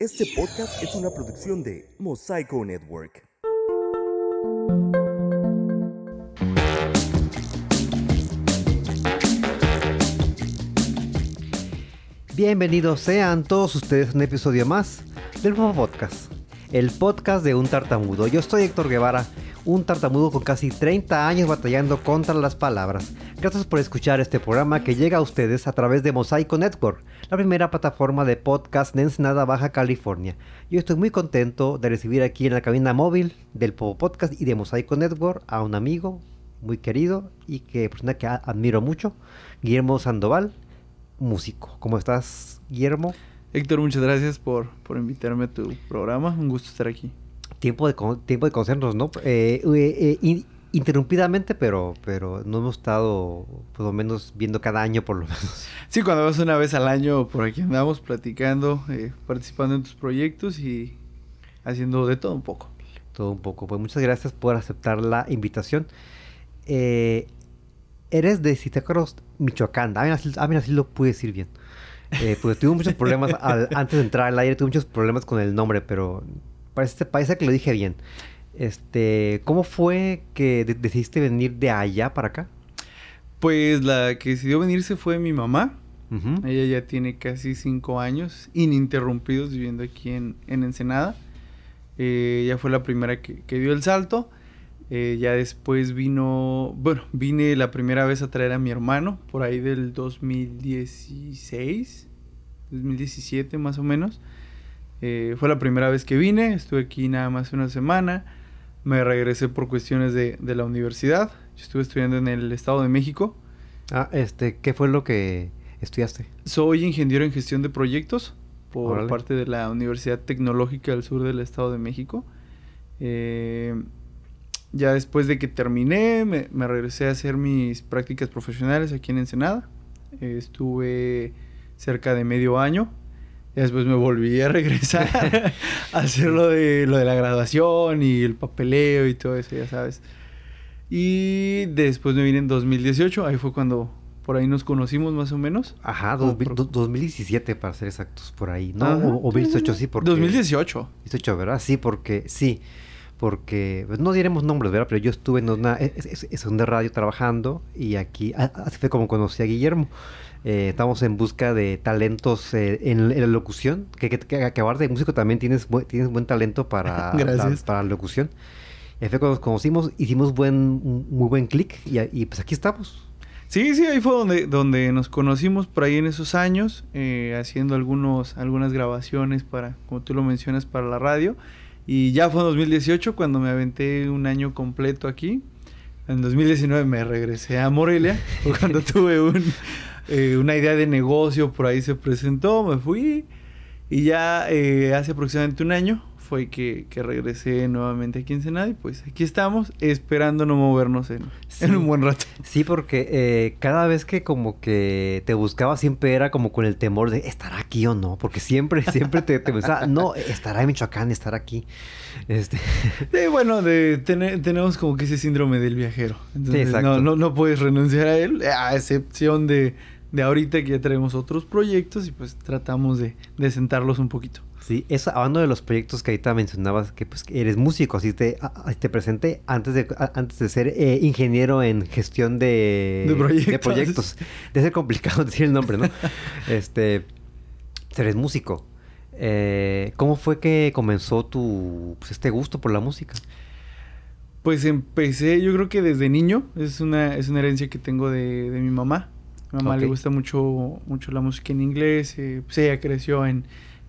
Este podcast es una producción de Mosaico Network. Bienvenidos sean todos ustedes a un episodio más del nuevo Podcast, el podcast de un tartamudo. Yo soy Héctor Guevara, un tartamudo con casi 30 años batallando contra las palabras. Gracias por escuchar este programa que llega a ustedes a través de Mosaico Network, la primera plataforma de podcast de Ensenada, Baja California. Yo estoy muy contento de recibir aquí en la cabina móvil del Popo Podcast y de Mosaico Network a un amigo muy querido y que persona que admiro mucho, Guillermo Sandoval, músico. ¿Cómo estás, Guillermo? Héctor, muchas gracias por, por invitarme a tu programa. Un gusto estar aquí. Tiempo de, tiempo de conocernos, ¿no? Eh, eh, eh, interrumpidamente, pero, pero no hemos estado, por lo menos, viendo cada año, por lo menos. Sí, cuando vas una vez al año, por aquí andamos platicando, participando en tus proyectos y haciendo de todo un poco. Todo un poco. Pues muchas gracias por aceptar la invitación. eres de Citácaros, Michoacán. A mí, así, lo pude decir bien. pues tuve muchos problemas antes de entrar al aire, tuve muchos problemas con el nombre, pero parece, parece que lo dije bien. Este, ¿cómo fue que decidiste venir de allá para acá? Pues la que decidió venirse fue mi mamá. Ella ya tiene casi cinco años ininterrumpidos viviendo aquí en, Ensenada. Eh, ella fue la primera que, dio el salto. Eh, ya después vino, bueno, vine la primera vez a traer a mi hermano por ahí del 2016, 2017 más o menos. Eh, fue la primera vez que vine, estuve aquí nada más una semana, me regresé por cuestiones de, la universidad, Yo estuve estudiando en el Estado de México. Ah, este, ¿qué fue lo que estudiaste? Soy ingeniero en gestión de proyectos por parte de la Universidad Tecnológica del Sur del Estado de México. Eh, ya después de que terminé, me, regresé a hacer mis prácticas profesionales aquí en Ensenada. estuve cerca de medio año y después me volví a regresar a hacer lo de, lo de la graduación y el papeleo y todo eso, ya sabes. Y después me vine en 2018, ahí fue cuando por ahí nos conocimos más o menos. Ajá, 2017 para ser exactos, por ahí, ¿no? o, 2018, sí, porque... 2018. 18, ¿verdad? Sí, porque, sí, porque, pues, no diremos nombres, ¿verdad? Pero yo estuve en una es, de radio trabajando y aquí, así fue como conocí a Guillermo. Eh, estamos en busca de talentos eh, en, la locución. Que, que, que, acabar de músico también tienes, tienes buen talento para, la, para locución. Y fue cuando nos conocimos, hicimos buen, muy buen clic y, pues aquí estamos. Sí, sí, ahí fue donde, donde nos conocimos por ahí en esos años, eh, haciendo algunos, algunas grabaciones para, como tú lo mencionas, para la radio. Y ya fue en 2018 cuando me aventé un año completo aquí. En 2019 me regresé a Morelia, cuando tuve un, eh, una idea de negocio por ahí se presentó, me fui y ya eh, hace aproximadamente un año fue que, regresé nuevamente aquí en Senada y pues aquí estamos esperando no movernos en, un buen rato. Sí, porque eh, cada vez que como que te buscaba siempre era como con el temor de estará aquí o no, porque siempre, siempre te, pensaba, no, estará en Michoacán, estará aquí. Este... bueno, de, tenemos como que ese síndrome del viajero. No, no, no puedes renunciar a él, a excepción de de ahorita que ya tenemos otros proyectos y pues tratamos de, sentarlos un poquito. Sí, eso hablando de los proyectos que ahorita mencionabas, que pues eres músico, así te, te presenté antes de, antes de ser eh, ingeniero en gestión de, de proyectos. De ser complicado decir el nombre, ¿no? este, eres músico. Eh, ¿Cómo fue que comenzó tu, pues, este gusto por la música? Pues empecé, yo creo que desde niño, es una, es una herencia que tengo de, de mi mamá a mi mamá le gusta mucho, mucho la música en inglés. Eh, pues ella creció en,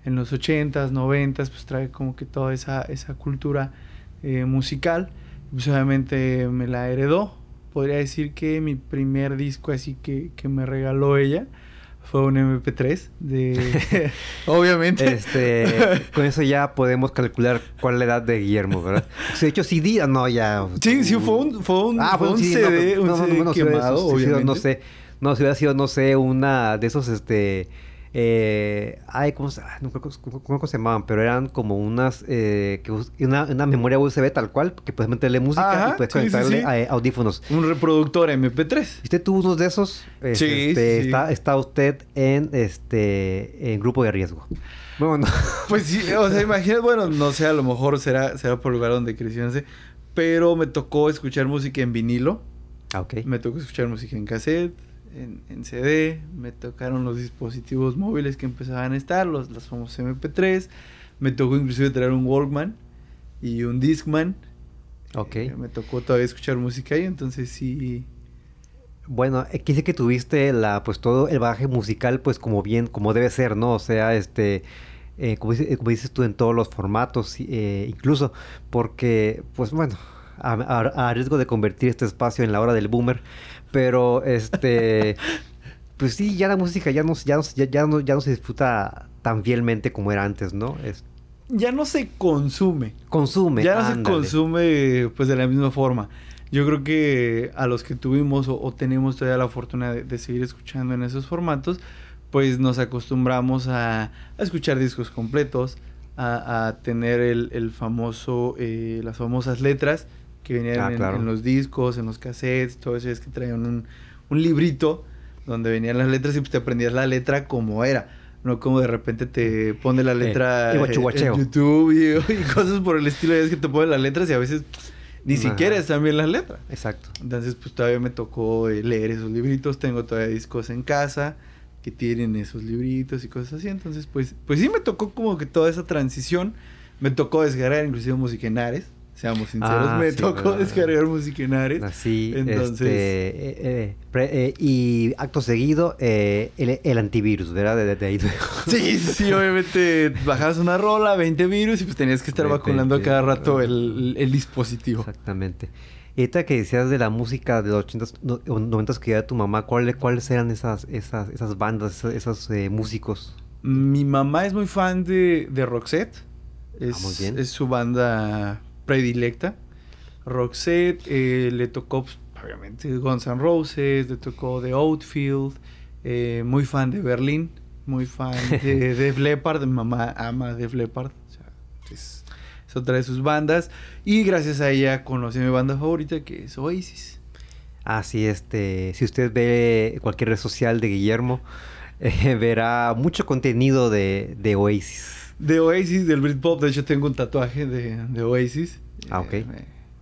en los 80s, 90s, pues trae como que toda esa, esa cultura eh, musical. Pues obviamente me la heredó. Podría decir que mi primer disco así que, que me regaló ella fue un MP3 de obviamente este con eso ya podemos calcular cuál es la edad de Guillermo verdad de hecho CD no ya sí sí fue un fue un, ah, fue un, CD, un CD quemado no sé no, si hubiera sido, no sé, una de esos, este, eh, ay, ¿cómo se, no, ¿cómo, cómo, se llamaban? Pero eran como unas, eh, que, una, una, memoria USB tal cual, que puedes meterle música Ajá, y puedes sí, sí, conectarle sí. a- a audífonos. Un reproductor MP3. ¿Usted tuvo uno de esos? Es, Sí, este, sí. Está, está usted en este en grupo de riesgo. Bueno, Pues sí, o sea, imagínate, bueno, no sé, a lo mejor será, será por el lugar donde no sé. Pero me tocó escuchar música en vinilo. ah, ok. Me tocó escuchar música en cassette, en, en CD, me tocaron los dispositivos móviles que empezaban a estar, los, los famosos MP3, me tocó inclusive traer un Walkman y un Discman. Ok. Eh, me tocó todavía escuchar música ahí, entonces sí. Bueno, eh, quise que tuviste la, pues todo el bagaje musical, pues como bien, como debe ser, ¿no? O sea, este, eh, como, dice- como dices tú, en todos los formatos, eh, incluso porque, pues bueno, a, a- a riesgo de convertir este espacio en la hora del boomer, pero este, pues sí, ya la música ya no, ya no, ya, ya no, ya no se disfruta tan fielmente como era antes, ¿no? Es, Ya no se consume. consume. Ya no se consume pues de la misma forma. Yo creo que a los que tuvimos o, o tenemos todavía la fortuna de, de seguir escuchando en esos formatos, pues nos acostumbramos a, a escuchar discos completos, a, a tener el, el famoso, eh, las famosas letras que venían Ah, en, claro. en los discos, en los cassettes, todo eso es que traían un, un librito donde venían las letras y pues te aprendías la letra como era. No como de repente te pone la letra el eh, en YouTube y, y cosas por el estilo. Ya es que te ponen las letras y a veces ni Ajá. siquiera están bien las letras. Exacto. Entonces, pues todavía me tocó eh, leer esos libritos. Tengo todavía discos en casa que tienen esos libritos y cosas así. Entonces, pues, pues sí me tocó como que toda esa transición. Me tocó descargar inclusive música en Ares. Seamos sinceros, Ah, me sí, tocó descargar música en Ares. Así, Entonces- este, eh, eh, pre- eh, y acto seguido, eh, el, el antivirus, ¿verdad? De, de ahí. Sí, sí, sí, obviamente bajabas una rola, 20 virus y pues tenías que estar vacunando a 20, cada rato ah. el, el dispositivo. Exactamente. Y ahorita que decías de la música de los 80s, no- o 90s que era tu mamá, ¿cuáles cuáles eran esas, esas, esas bandas, esos, esos, eh, músicos? Mi mamá es muy fan de, de Roxette. Es, Ah, muy bien. es su banda predilecta. Roxette eh, le tocó, pues, obviamente, Guns N' Roses, le tocó The Outfield. eh, muy fan de Berlín, muy fan de Def Leppard. Mi mamá ama Def Leppard. O sea, es, es otra de sus bandas. Y gracias a ella conocí a mi banda favorita, que es Oasis. Ah, sí, este, si usted ve cualquier red social de Guillermo, eh, verá mucho contenido de, de Oasis. De Oasis, del Britpop. De hecho, tengo un tatuaje de, de Oasis. Ah, ok. Eh,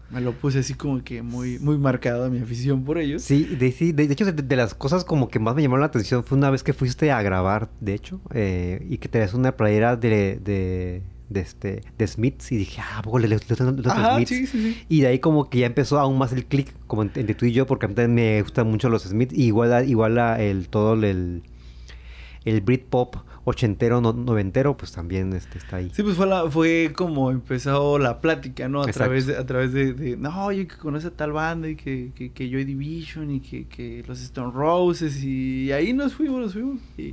me, lo puse así como que muy, muy marcada mi afición por ellos. Sí, de, sí, de, de hecho, de, de las cosas como que más me llamaron la atención fue una vez que fuiste a grabar, de hecho, eh, y que tenías una playera de, de, de, este, de Smiths, y dije, ah, ¿a poco le, le, le- le- le- Ajá, Smiths? sí, sí, sí. Y de ahí como que ya empezó aún más el click, como en- entre tú y yo, porque a mí también me gustan mucho los Smiths, y igual, a- igual a el, todo el, el Britpop ochentero, no- noventero, pues también este, está ahí. Sí, pues fue, la, fue como empezó la plática, ¿no? A Exacto. través de, a través de, de, no, oye, que conoce a tal banda y que, que, que Joy Division y que, que los Stone Roses y ahí nos fuimos, nos fuimos. Y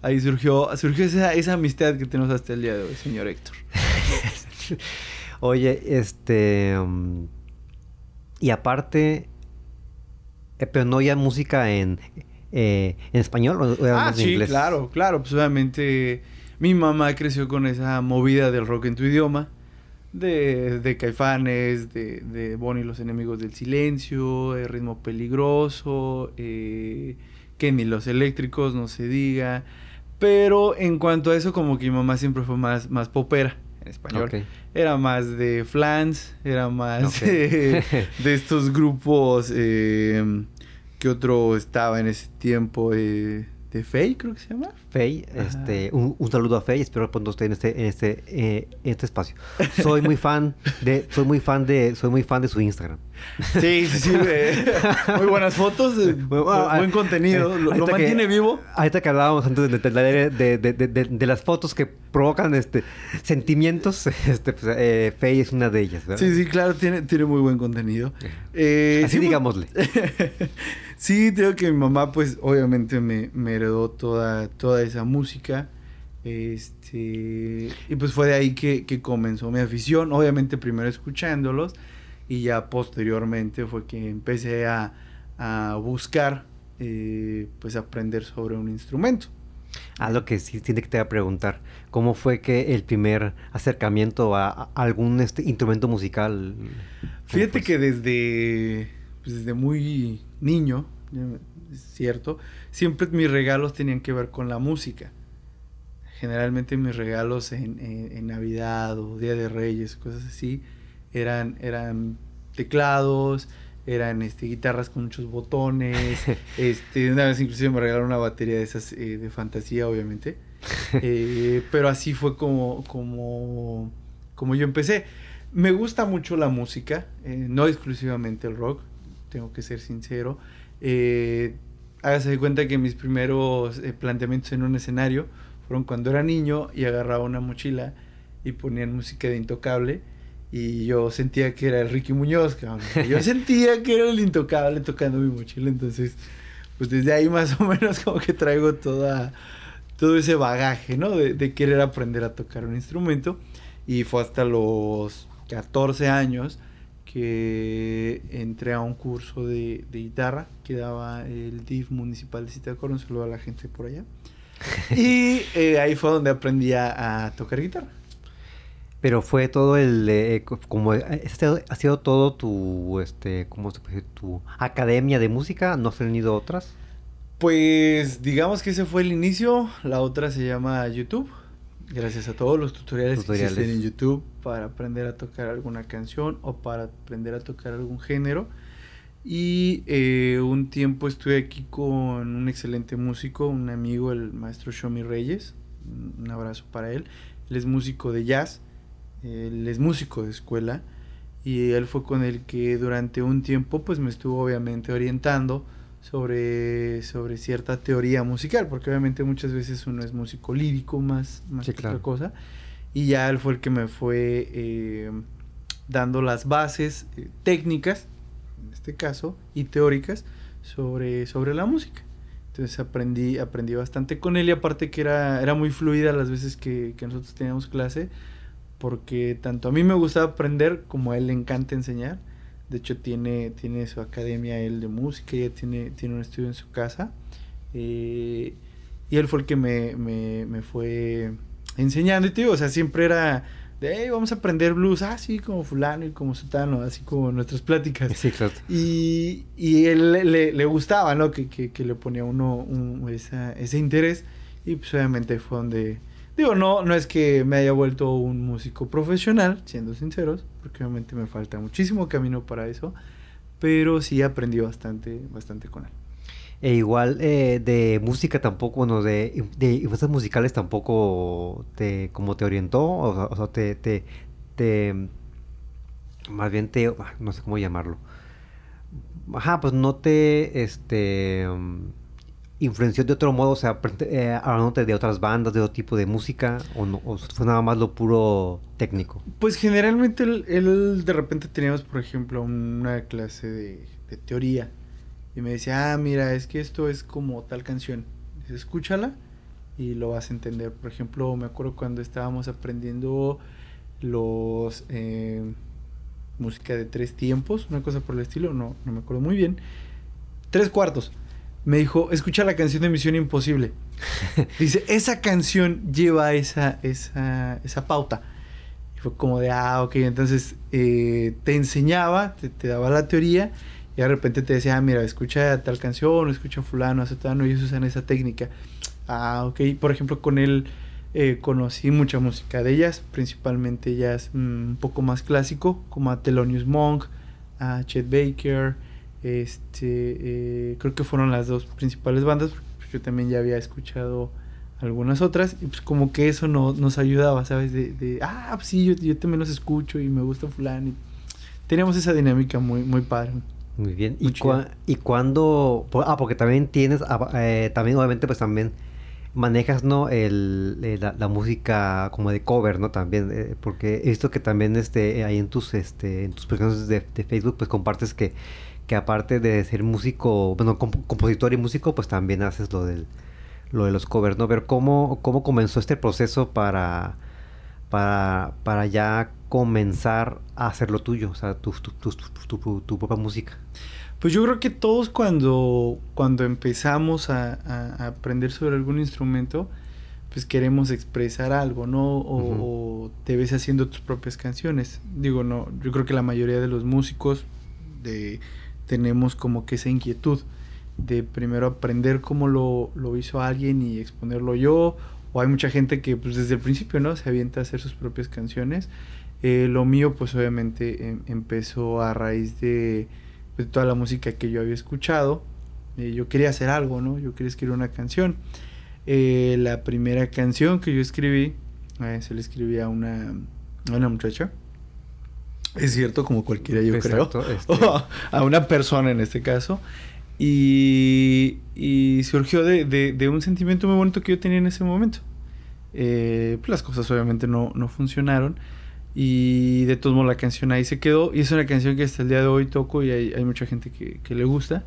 ahí surgió, surgió esa, esa amistad que tenemos hasta el día de hoy, señor Héctor. Oye, este... mm, y aparte... eh, pero no ya música en, eh, en español o Ah, en sí, inglés. claro, claro. Pues obviamente mi mamá creció con esa movida del rock en tu idioma. De, de Caifanes, de, de Bonnie y los enemigos del silencio, de Ritmo Peligroso, eh, Kenny los eléctricos, no se diga. Pero en cuanto a eso, como que mi mamá siempre fue más, más popera en español. Era más de Flans, era más de estos grupos. eh, ¿Qué otro estaba en ese tiempo? Eh, de Faye, creo que se llama. Fey, Ajá. este, un, un saludo a Fey, espero pronto esté en este, en este, eh, en este espacio. Soy muy fan de, soy muy fan de, soy muy fan de su Instagram. Sí, sí, sí. eh, muy buenas fotos, eh, Bueno, bu- ah, buen contenido. Lo, lo ahorita que- mantiene vivo. Ahorita que hablábamos antes de, de, de, de- de- de- de- de las fotos que provocan este sentimientos, este, pues, eh, Fey es una de ellas, ¿verdad? Sí, sí, claro, tiene, tiene muy buen contenido. Eh, Así sí, pues- digámosle. sí, creo que mi mamá, pues, obviamente me, me heredó toda, toda esa música. Este, y pues fue de ahí que, que comenzó mi afición. Obviamente primero escuchándolos y ya posteriormente fue que empecé a, a buscar, eh, pues, aprender sobre un instrumento. Algo que sí tiene que te voy a preguntar. ¿Cómo fue que el primer acercamiento a, algún este, instrumento musical? Fíjate que desde, pues, desde muy niño, cierto, siempre mis regalos tenían que ver con la música. Generalmente mis regalos en, en Navidad o Día de Reyes, cosas así, eran, eran teclados, eran este, guitarras con muchos botones. este, una vez inclusive me regalaron una batería de esas eh, de fantasía, obviamente. Eh, pero así fue como, como, como yo empecé. Me gusta mucho la música, eh, no exclusivamente el rock, tengo que ser sincero. Hágase de cuenta que mis primeros planteamientos en un escenario fueron cuando era niño y agarraba una mochila y ponían música de Intocable y yo sentía que era el Ricky Muñoz, cabrón. Yo sentía que era el intocable tocando mi mochila, entonces, pues desde ahí más o menos como que traigo toda, todo ese bagaje, ¿no? De, querer aprender a tocar un instrumento. Y fue hasta los 14 años que entré a un curso de, guitarra que daba el DIF municipal de Citacor, un saludo a la gente por allá. Y eh, ahí fue donde aprendí a tocar guitarra. Pero fue todo el, eh, como ha sido todo tu, este, ¿cómo se puede decir? Tu academia de música, ¿no has tenido otras? Pues digamos que ese fue el inicio, la otra se llama YouTube. Gracias a todos los tutoriales, que existen en YouTube para aprender a tocar alguna canción o para aprender a tocar algún género. Y eh, un tiempo estuve aquí con un excelente músico, un amigo, el maestro Shomi Reyes. Un abrazo para él. Él es músico de jazz él es músico de escuela y él fue con el que durante un tiempo pues me estuvo obviamente orientando sobre, sobre cierta teoría musical, porque obviamente muchas veces uno es músico lírico más, más que otra cosa, y ya él fue el que me fue eh, dando las bases eh, técnicas, en este caso, y teóricas sobre, sobre la música. Entonces aprendí, aprendí bastante con él y aparte que era, era muy fluida las veces que, que nosotros teníamos clase, porque tanto a mí me gusta aprender como a él le encanta enseñar. De hecho, tiene, tiene su academia él de música, ya tiene, tiene un estudio en su casa. Eh, y él fue el que me, me, me fue enseñando. Y o sea, siempre era de, vamos a aprender blues, así ah, como fulano y como sutano, así como nuestras pláticas. Sí, claro. Y, y él le, le, gustaba, ¿no? Que, que, que, le ponía uno un, esa, ese interés. Y pues obviamente fue donde Digo, no, no es que me haya vuelto un músico profesional, siendo sinceros, porque obviamente me falta muchísimo camino para eso, pero sí aprendí bastante, bastante con él. E igual eh, de música tampoco, bueno, de, de influencias musicales tampoco te, como te orientó, o, sea, te, te, te, más bien te, ah, no sé cómo llamarlo. Ajá, pues no te, este influenció de otro modo, o sea, eh, de otras bandas, de otro tipo de música, o, no, fue nada más lo puro técnico? Pues generalmente él, de repente teníamos, por ejemplo, una clase de, teoría y me decía, ah, mira, es que esto es como tal canción, escúchala y lo vas a entender. Por ejemplo, me acuerdo cuando estábamos aprendiendo los... Eh, música de tres tiempos, una cosa por el estilo, no, no me acuerdo muy bien. Tres cuartos me dijo, escucha la canción de Misión Imposible. Dice, esa canción lleva esa, esa, esa pauta. Y fue como de, ah, ok, entonces eh, te enseñaba, te, daba la teoría y de repente te decía, ah, mira, escucha tal canción, escucha fulano, hace y ellos usan esa técnica. Ah, ok, por ejemplo, con él eh, conocí mucha música de ellas, principalmente jazz mm, un poco más clásico, como a Thelonious Monk, a Chet Baker, este, eh, creo que fueron las dos principales bandas. yo también ya había escuchado algunas otras. Y pues como que eso no, nos ayudaba, ¿sabes? De, ah, pues sí, yo, yo, también los escucho y me gusta fulano. Y teníamos esa dinámica muy, muy padre. Muy bien. ¿Y, ¿Y cuándo? Ah, porque también tienes, ah, eh, también obviamente pues también manejas, ¿no? El, eh, la, música como de cover, ¿no? También, porque he visto que también este, ahí en tus, este, en tus personas de, de Facebook pues compartes que que aparte de ser músico, bueno, compositor y músico, pues también haces lo del lo de los covers, ¿no? Ver cómo, cómo comenzó este proceso para, para, para ya comenzar a hacer lo tuyo, o sea, tu, tu, tu, tu propia música. Pues yo creo que todos cuando, cuando empezamos a, a, aprender sobre algún instrumento, pues queremos expresar algo, ¿no? O, te ves haciendo tus propias canciones. Digo, no, yo creo que la mayoría de los músicos de, tenemos como que esa inquietud de primero aprender cómo lo, lo hizo alguien y exponerlo yo. O hay mucha gente que pues desde el principio, ¿no? Se avienta a hacer sus propias canciones. Eh, lo mío pues obviamente em, empezó a raíz de, pues, toda la música que yo había escuchado. Eh, yo quería hacer algo, ¿no? Yo quería escribir una canción. Eh, la primera canción que yo escribí, se le escribía a una, a una muchacha. Es cierto, como cualquiera, yo creo. Este. a una persona en este caso. Y, y surgió de, de, un sentimiento muy bonito que yo tenía en ese momento. Eh, pues las cosas obviamente no, no funcionaron. Y de todos modos la canción ahí se quedó. Y es una canción que hasta el día de hoy toco y hay, hay mucha gente que, que le gusta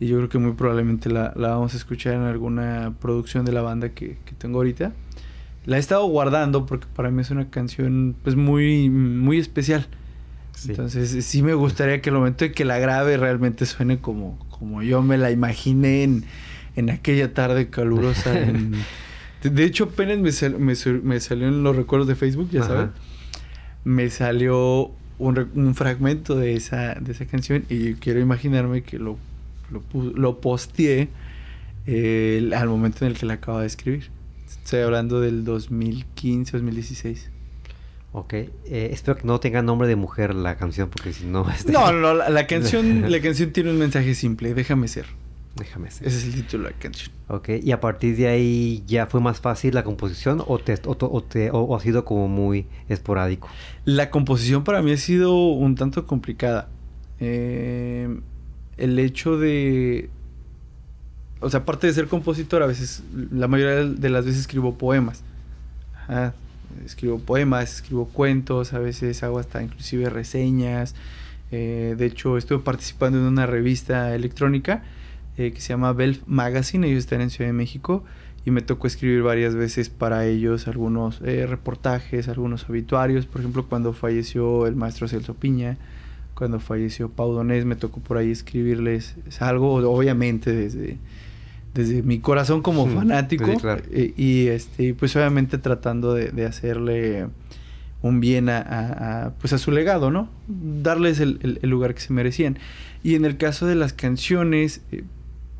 y yo creo que muy probablemente la, la, vamos a escuchar en alguna producción de la banda que, que, tengo ahorita. La he estado guardando porque para mí es una canción pues muy, muy especial. Entonces sí me gustaría que el momento de que la grabe realmente suene como, como yo me la imaginé en, en aquella tarde calurosa. de hecho apenas me, me, me, salió en los recuerdos de Facebook, ya saben. Me salió un, un fragmento de esa, de esa canción y quiero imaginarme que lo lo, lo posteé eh, al momento en el que la acabo de escribir. Estoy hablando del 2015, 2016. Ok, eh, espero que no tenga nombre de mujer la canción, porque si no... Este... No, no, la, canción, la canción tiene un mensaje simple, déjame ser. Déjame ser. Ese es el título de la canción. Ok, y a partir de ahí ya fue más fácil la composición o, te, o, te, o ha sido como muy esporádico. La composición para mí ha sido un tanto complicada. Eh, el hecho de... O sea, aparte de ser compositor, a veces, la mayoría de las veces escribo poemas. Escribo poemas, escribo cuentos, a veces hago hasta inclusive reseñas. Eh, de hecho, estuve participando en una revista electrónica eh, que se llama Belf Magazine, ellos están en Ciudad de México, y me tocó escribir varias veces para ellos algunos eh, reportajes, algunos obituarios. Por ejemplo, cuando falleció el maestro Celso Piña, cuando falleció Pau Donés, me tocó por ahí escribirles algo, obviamente desde, desde mi corazón como fanático. Eh, y este, pues obviamente tratando de, hacerle un bien a, pues a su legado, ¿no? Darles el, lugar que se merecían. Y en el caso de las canciones, eh,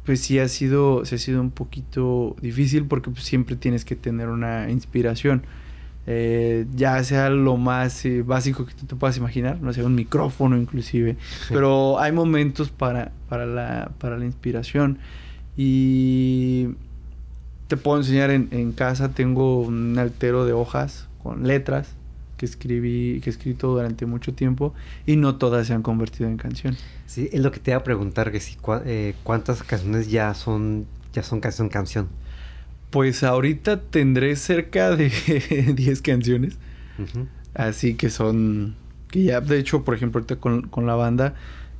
pues sí ha sido, se ha sido un poquito difícil porque pues, siempre tienes que tener una inspiración eh, ya sea lo más eh, básico que tú te puedas imaginar, no sea un micrófono inclusive, pero hay momentos para, para, la, para la inspiración y te puedo enseñar en, en, casa, tengo un altero de hojas con letras que escribí, que he escrito durante mucho tiempo y no todas se han convertido en canción. Sí, es lo que te iba a preguntar, que si eh, cuántas canciones ya son, ya son canción canción. Pues ahorita tendré cerca de 10 canciones. Así que son. Que ya, de hecho, por ejemplo, ahorita con, la banda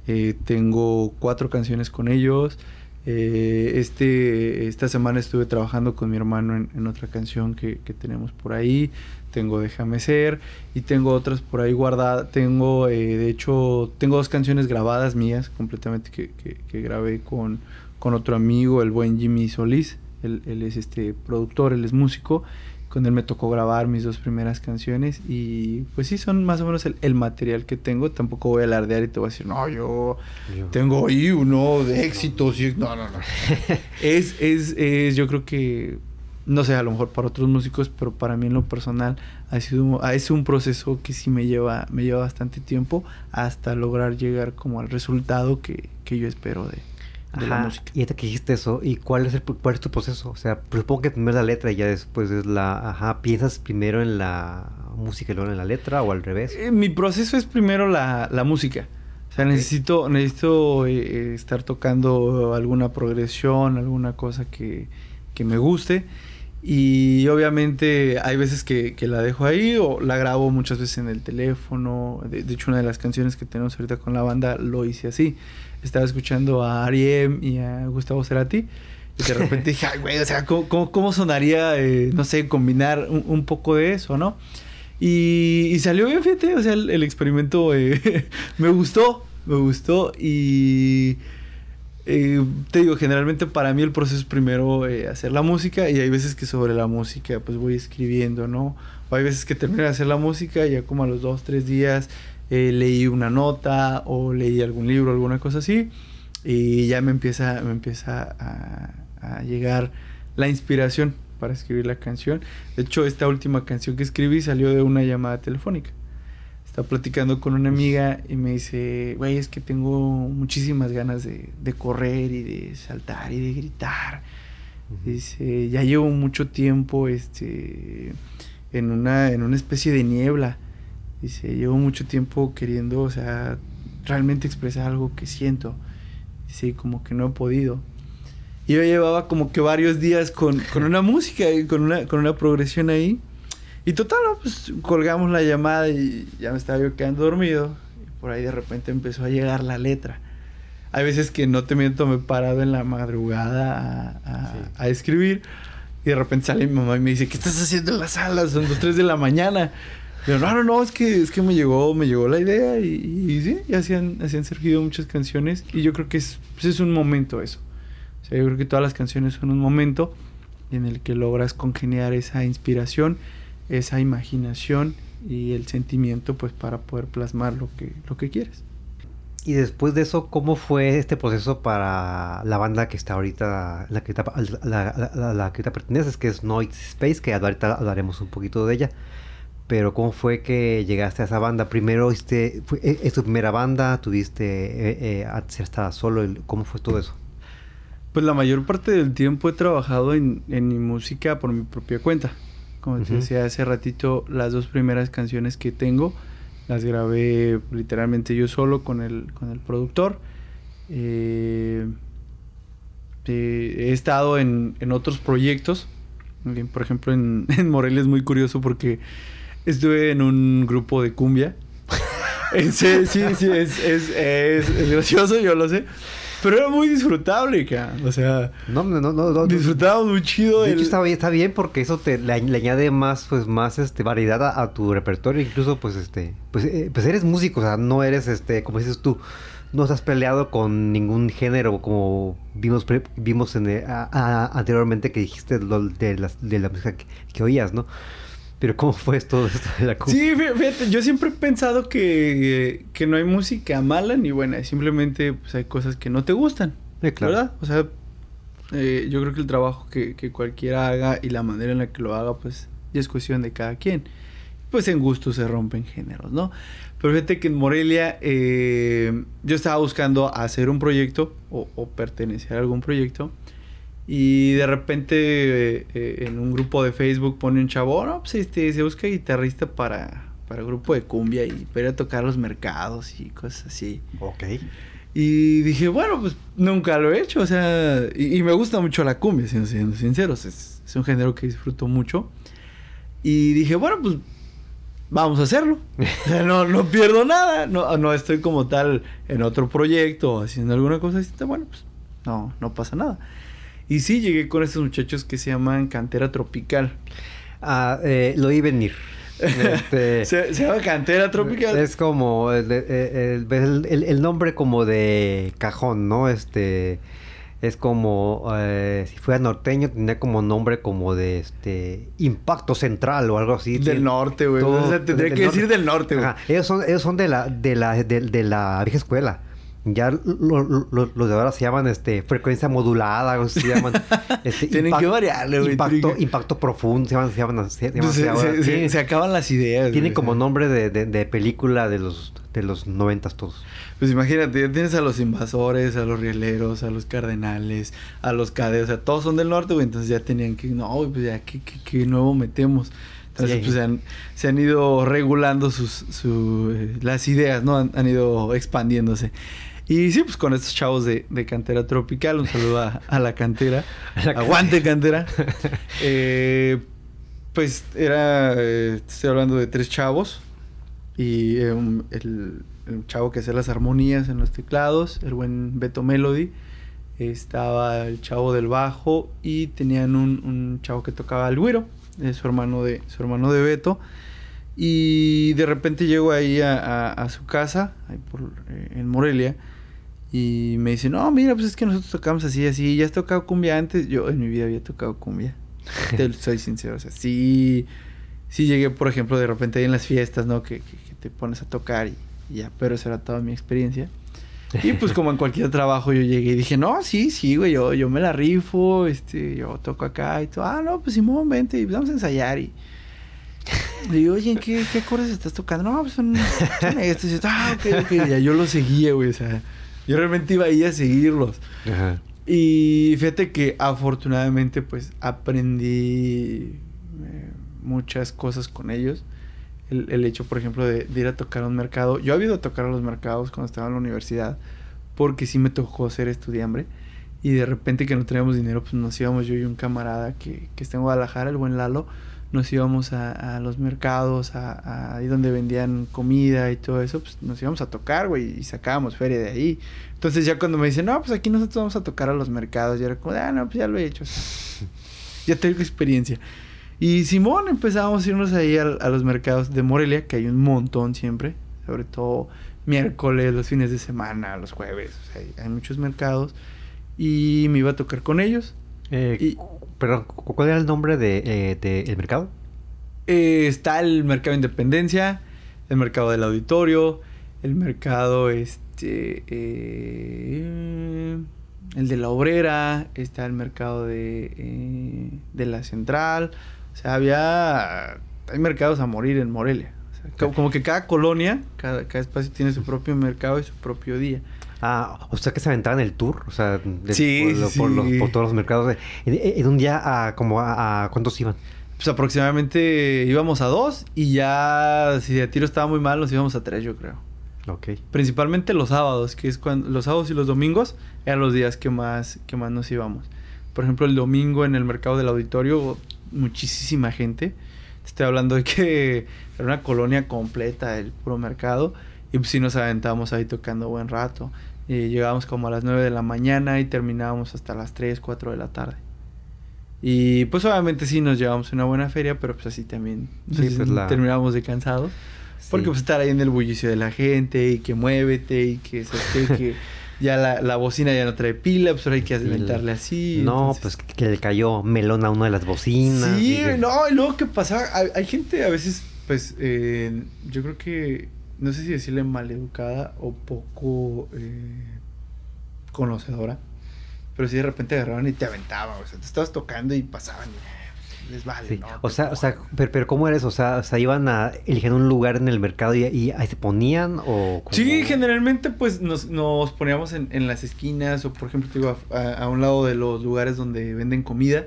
eh, tengo cuatro canciones con ellos. Eh, este, esta semana estuve trabajando con mi hermano en, otra canción que, tenemos por ahí. Tengo Déjame Ser y tengo otras por ahí guardadas. Tengo, eh, de hecho, tengo dos canciones grabadas mías completamente que, que grabé con, con otro amigo, el buen Jimmy Solís. Él, es este productor, él es músico. Con él me tocó grabar mis dos primeras canciones y pues sí, son más o menos el, material que tengo. Tampoco voy a alardear y te voy a decir, no, yo, tengo ahí uno de éxitos. Y... No, no, no. es, es, es, yo creo que, no sé, a lo mejor para otros músicos, pero para mí en lo personal ha sido, es un proceso que sí me lleva, me lleva bastante tiempo hasta lograr llegar como al resultado que, que yo espero de, de la música. Y ahorita que dijiste eso, ¿y cuál es, el, cuál es tu proceso? O sea, pues, supongo que primero la letra y ya después es la... Ajá, ¿piensas primero en la música y luego en la letra o al revés? Eh, mi proceso es primero la, la música. O sea, necesito, necesito eh, eh, estar tocando alguna progresión, alguna cosa que, que, me guste. Y obviamente hay veces que, que, la dejo ahí o la grabo muchas veces en el teléfono. De, de, hecho, una de las canciones que tenemos ahorita con la banda lo hice así estaba escuchando a Ariem y a Gustavo Cerati. Y de repente dije, ay, güey, o sea, ¿cómo, cómo, sonaría, eh, no sé, combinar un, poco de eso, ¿no? Y, salió bien, fíjate, o sea, el, experimento eh, me gustó, me gustó y eh, te digo, generalmente para mí el proceso es primero hacer la música y hay veces que sobre la música pues voy escribiendo, ¿no? O hay veces que termino de hacer la música y ya como a los dos, tres días eh, leí una nota o leí algún libro, alguna cosa así y ya me empieza, me empieza a, a llegar la inspiración para escribir la canción. De hecho, esta última canción que escribí salió de una llamada telefónica estaba platicando con una amiga y me dice, güey, es que tengo muchísimas ganas de, de, correr y de saltar y de gritar. Dice, ya llevo mucho tiempo este, en, una, en una especie de niebla. Dice, llevo mucho tiempo queriendo, o sea, realmente expresar algo que siento. Dice, como que no he podido. Y yo llevaba como que varios días con, con una música y con una, con una progresión ahí. Y total, pues colgamos la llamada y ya me estaba yo quedando dormido. Y por ahí de repente empezó a llegar la letra. Hay veces que no te miento, me he parado en la madrugada a, a, escribir. Y de repente sale mi mamá y me dice, ¿qué estás haciendo en la sala? Son las 3 de la mañana. Yo, no, no, no, es que, es que me llegó, me llegó la idea. Y, y, sí, y así han, así han surgido muchas canciones. Y yo creo que es, pues es un momento eso. O sea, yo creo que todas las canciones son un momento en el que logras congeniar esa inspiración esa imaginación y el sentimiento pues para poder plasmar lo que, lo que quieres. Y después de eso, ¿cómo fue este proceso para la banda que está ahorita, la que, la, la, la, que te perteneces, que es Noise Space, que ahorita hablaremos un poquito de ella? Pero ¿cómo fue que llegaste a esa banda? Primero, este, fue, ¿es tu primera banda? ¿Tuviste, eh, eh, solo? ¿Cómo fue todo eso? Pues la mayor parte del tiempo he trabajado en, en mi música por mi propia cuenta. Como te decía hace ratito, las dos primeras canciones que tengo las grabé literalmente yo solo con el, con el productor. Eh, eh, he estado en, en, otros proyectos. Por ejemplo, en, en, Morelia es muy curioso porque estuve en un grupo de cumbia. sí, sí, sí, es, es, es gracioso, yo lo sé. Pero era muy disfrutable, cara. O sea, no, no, no, no disfrutábamos muy chido. De el... hecho, está bien, está bien porque eso te le, le añade más, pues, más este variedad a, a, tu repertorio. Incluso, pues, este, pues, eh, pues eres músico, o sea, no eres, este, como dices tú, no estás peleado con ningún género, como vimos, vimos en a, a, anteriormente que dijiste lo, de, la, de la música que, que oías, ¿no? Pero ¿cómo fue todo esto de la cumbia? Sí, fíjate, yo siempre he pensado que, que no hay música mala ni buena, simplemente pues, hay cosas que no te gustan, sí, claro. ¿verdad? O sea, eh, yo creo que el trabajo que, que, cualquiera haga y la manera en la que lo haga, pues ya es cuestión de cada quien. Pues en gusto se rompen géneros, ¿no? Pero fíjate que en Morelia eh, yo estaba buscando hacer un proyecto o, o pertenecer a algún proyecto y de repente eh, en un grupo de Facebook pone un chavo, no, pues este, se busca guitarrista para, para grupo de cumbia y para ir a tocar los mercados y cosas así. Ok. Y dije, bueno, pues nunca lo he hecho, o sea, y, y me gusta mucho la cumbia, siendo, siendo sinceros, es, es, un género que disfruto mucho. Y dije, bueno, pues vamos a hacerlo. o sea, no, no pierdo nada, no, no estoy como tal en otro proyecto o haciendo alguna cosa distinta, bueno, pues no, no pasa nada. Y sí, llegué con estos muchachos que se llaman Cantera Tropical. Ah, eh, lo oí venir. Este, se, se, llama Cantera Tropical. Es como el, el, el, el, nombre como de cajón, ¿no? Este es como eh, si fuera norteño tendría como nombre como de este impacto central o algo así. Del norte, güey. O sea, tendría que decir del norte, güey. Ellos son ellos son de la de la de, de la vieja escuela. Ya los lo, lo de ahora se llaman este frecuencia modulada, se llaman este, Tienen impact, que variarle, güey. Impacto, impacto profundo, se llaman, se llaman, se, llaman, se, ahora, se, sí. se, acaban las ideas. Tienen como nombre de, de, de, película de los de los noventas todos. Pues imagínate, ya tienes a los invasores, a los rieleros, a los cardenales, a los cadeos, o sea, todos son del norte, güey, entonces ya tenían que, no, pues ya, ¿qué, qué, qué nuevo metemos? Entonces, sí. pues se han, se han, ido regulando sus, su, eh, las ideas, ¿no? Han, han ido expandiéndose. Y sí, pues con estos chavos de, de Cantera Tropical, un saludo a, a la cantera. La Aguante cantera. eh, pues era, eh, estoy hablando de tres chavos. Y eh, un, el, el, chavo que hacía las armonías en los teclados, el buen Beto Melody. Estaba el chavo del bajo y tenían un, un chavo que tocaba el güiro, su hermano de, su hermano de Beto. Y de repente llego ahí a, a, a su casa, ahí por, en Morelia, Y me dice, no, mira, pues es que nosotros tocamos así, así. ¿Ya has tocado cumbia antes? Yo en mi vida había tocado cumbia. Te soy sincero, o sea, sí, sí llegué, por ejemplo, de repente ahí en las fiestas, ¿no? Que, que, te pones a tocar y, y, ya, pero esa era toda mi experiencia. Y pues como en cualquier trabajo yo llegué y dije, no, sí, sí, güey, yo, yo me la rifo, este, yo toco acá y todo. Ah, no, pues Simón, vente y vamos a ensayar y... Le digo, oye, ¿qué, ¿qué acordes estás tocando? No, pues son, son estos. Y yo, ah, ok, ok. Ya yo los seguía, güey, o sea... Yo realmente iba ahí a seguirlos. Ajá. Y fíjate que afortunadamente pues aprendí eh, muchas cosas con ellos. El, el hecho, por ejemplo, de, de, ir a tocar a un mercado. Yo había ido a tocar a los mercados cuando estaba en la universidad porque sí me tocó ser estudiante. Y de repente que no teníamos dinero, pues nos íbamos yo y un camarada que, que está en Guadalajara, el buen Lalo, nos íbamos a, los mercados, a, ahí donde vendían comida y todo eso, pues nos íbamos a tocar, güey, y sacábamos feria de ahí. Entonces ya cuando me dicen, no, pues aquí nosotros vamos a tocar a los mercados, ya era como, ah, no, pues ya lo he hecho. ya tengo experiencia. Y Simón empezamos a irnos ahí a, los mercados de Morelia, que hay un montón siempre, sobre todo miércoles, los fines de semana, los jueves, hay muchos mercados. Y me iba a tocar con ellos. Eh, y, perdón, ¿cuál era el nombre de, eh, de el mercado? Eh, está el mercado de Independencia, el mercado del auditorio, el mercado este eh, el de la obrera, está el mercado de, eh, de la central. O sea, había hay mercados a morir en Morelia. O sea, como, como, que cada colonia, cada, cada espacio tiene su propio mercado y su propio día. Ah, o sea que se aventaban el tour, o sea, de, sí, por, sí. por, los, por, todos los mercados. En, en un día, a, como a, a, ¿cuántos iban? Pues aproximadamente íbamos a dos y ya si de tiro estaba muy mal, nos íbamos a tres, yo creo. Ok. Principalmente los sábados, que es cuando los sábados y los domingos eran los días que más, que más nos íbamos. Por ejemplo, el domingo en el mercado del auditorio, muchísima gente. Estoy hablando de que era una colonia completa el puro mercado. Y pues sí nos aventábamos ahí tocando buen rato. Y llegábamos como a las 9 de la mañana y terminábamos hasta las 3, 4 de la tarde. Y pues obviamente sí nos llevamos una buena feria, pero pues así también sí, pues la... terminábamos de cansados. Sí. Porque pues estar ahí en el bullicio de la gente y que muévete y que, que ya la, la, bocina ya no trae pila, pues ahora hay que alimentarle así. No, entonces... pues que le cayó melón a una de las bocinas. Sí, no, y luego que pasa, hay, hay, gente a veces, pues eh, yo creo que, no sé si decirle maleducada o poco eh, conocedora, pero si de repente agarraban y te aventaban, o sea, te estabas tocando y pasaban y les vale, sí. ¿no? O sea, o sea, pero, pero, ¿cómo era eso? O sea, o sea, iban a elegir un lugar en el mercado y, y ahí se ponían o cómo? Sí, generalmente pues nos, nos poníamos en, en, las esquinas o por ejemplo te digo, a, a, un lado de los lugares donde venden comida,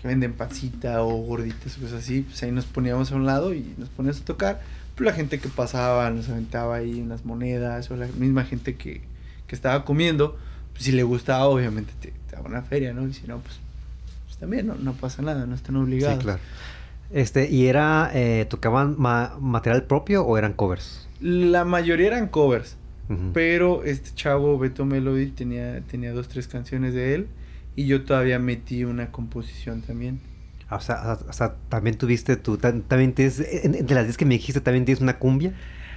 que venden pancita o gorditas o cosas así, pues ahí nos poníamos a un lado y nos poníamos a tocar. Pues la gente que pasaba nos aventaba ahí unas monedas o la misma gente que, que estaba comiendo, pues si le gustaba obviamente te, te daba una feria, ¿no? Y si no, pues pues también no, no, pasa nada, no están obligados. Sí, claro. Este, ¿y era, eh, tocaban ma material propio o eran covers? La mayoría eran covers, uh -huh. pero este chavo, Beto Melody, tenía, tenía dos, tres canciones de él y yo todavía metí una composición también. O sea, o sea también tuviste tú, también tienes, de las 10 que me dijiste, también tienes una cumbia.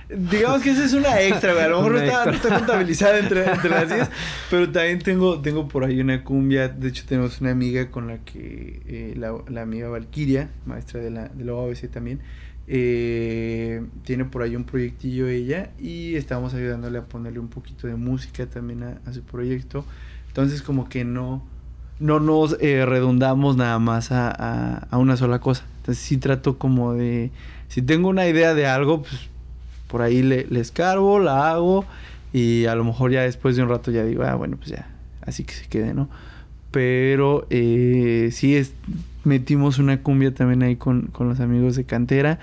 Digamos que esa es una extra, güey. A lo mejor no está, no está, contabilizada entre, entre las 10. Pero también tengo, tengo por ahí una cumbia. De hecho, tenemos una amiga con la que, eh, la, la, amiga Valquiria, maestra de la, de la OABC también, eh, tiene por ahí un proyectillo ella. Y estamos ayudándole a ponerle un poquito de música también a, a su proyecto. Entonces, como que no, no nos eh, redundamos nada más a, a, a una sola cosa. Entonces, sí trato como de. Si tengo una idea de algo, pues por ahí le, le, escarbo, la hago y a lo mejor ya después de un rato ya digo, ah, bueno, pues ya, así que se quede, ¿no? Pero eh, sí es, metimos una cumbia también ahí con, con los amigos de cantera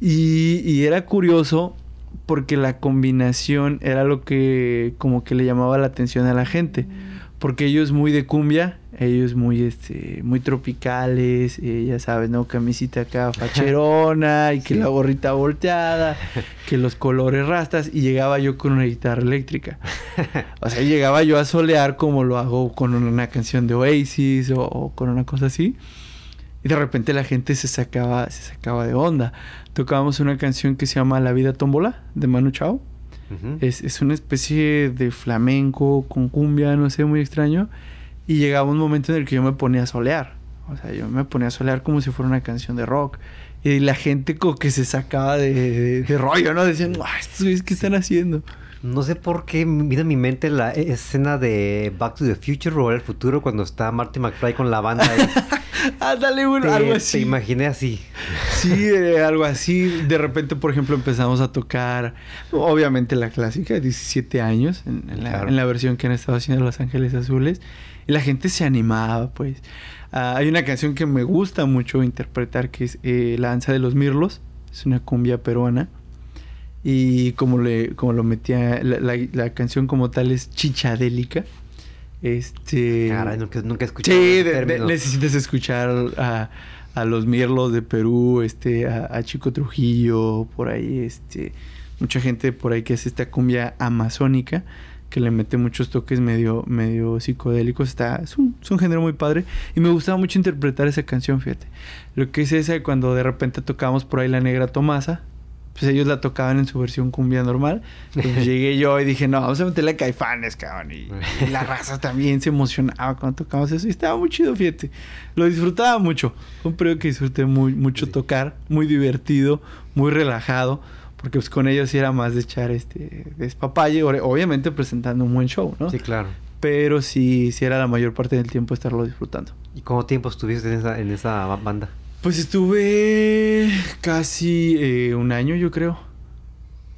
y, y, era curioso porque la combinación era lo que como que le llamaba la atención a la gente. Porque ellos muy de cumbia, ellos muy este muy tropicales, eh, ya sabes, ¿no? Camisita acá facherona y que sí. la gorrita volteada, que los colores rastas y llegaba yo con una guitarra eléctrica. O sea, llegaba yo a solear como lo hago con una canción de Oasis o, o con una cosa así. Y de repente la gente se sacaba se sacaba de onda. Tocábamos una canción que se llama La vida tómbola de Manu Chao. es, es, una especie de flamenco con cumbia, no sé, muy extraño. Y llegaba un momento en el que yo me ponía a solear. O sea, yo me ponía a solear como si fuera una canción de rock. Y la gente como que se sacaba de, de, rollo, ¿no? Decían, ¿estos qué están haciendo? No sé por qué viene en mi mente la escena de Back to the Future o el futuro cuando está Marty McFly con la banda. ah, dale, bueno, algo así. Te imaginé así. Sí, eh, algo así. De repente, por ejemplo, empezamos a tocar, obviamente la clásica, 17 años, en, la, en la versión que han estado haciendo Los Ángeles Azules. Y la gente se animaba, pues. Ah, hay una canción que me gusta mucho interpretar que es eh, La danza de los mirlos. Es una cumbia peruana. Y como, le, como lo metía, la, canción como tal es chichadélica. Este. Caray, nunca, nunca he escuchado. Sí, necesitas escuchar a, a, los mirlos de Perú, este, a, a, Chico Trujillo, por ahí, este. Mucha gente por ahí que hace esta cumbia amazónica que le mete muchos toques medio, medio psicodélicos. Está, es un, género muy padre. Y me gustaba mucho interpretar esa canción, fíjate. Lo que es esa cuando de repente tocábamos por ahí la negra Tomasa. Pues ellos la tocaban en su versión cumbia normal. Pues llegué yo y dije, no, vamos a meterle a caifanes, cabrón. Y, la raza también se emocionaba cuando tocábamos eso. Y estaba muy chido, fíjate. Lo disfrutaba mucho. Fue un periodo que disfruté muy, mucho tocar. Muy divertido, muy relajado porque pues con ellos sí era más de echar este despapalle, obviamente presentando un buen show, ¿no? Sí, claro. Pero sí, sí era la mayor parte del tiempo estarlo disfrutando. ¿Y cuánto tiempo estuviste en esa, en esa banda? Pues estuve casi eh, un año, yo creo.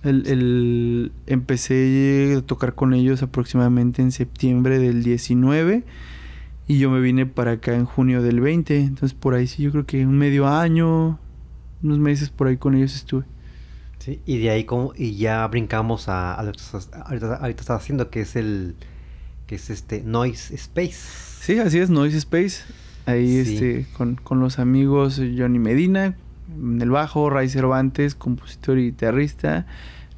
El, el, empecé a tocar con ellos aproximadamente en septiembre del 19 y yo me vine para acá en junio del 20. Entonces por ahí sí, yo creo que un medio año, unos meses por ahí con ellos estuve. Sí, y de ahí como, y ya brincamos a, a lo que ahorita, ahorita estás haciendo, que es el, que es este Noise Space. Sí, así es, Noise Space. Ahí este, con, con los amigos Johnny Medina, en el bajo, Ray Cervantes, compositor y guitarrista,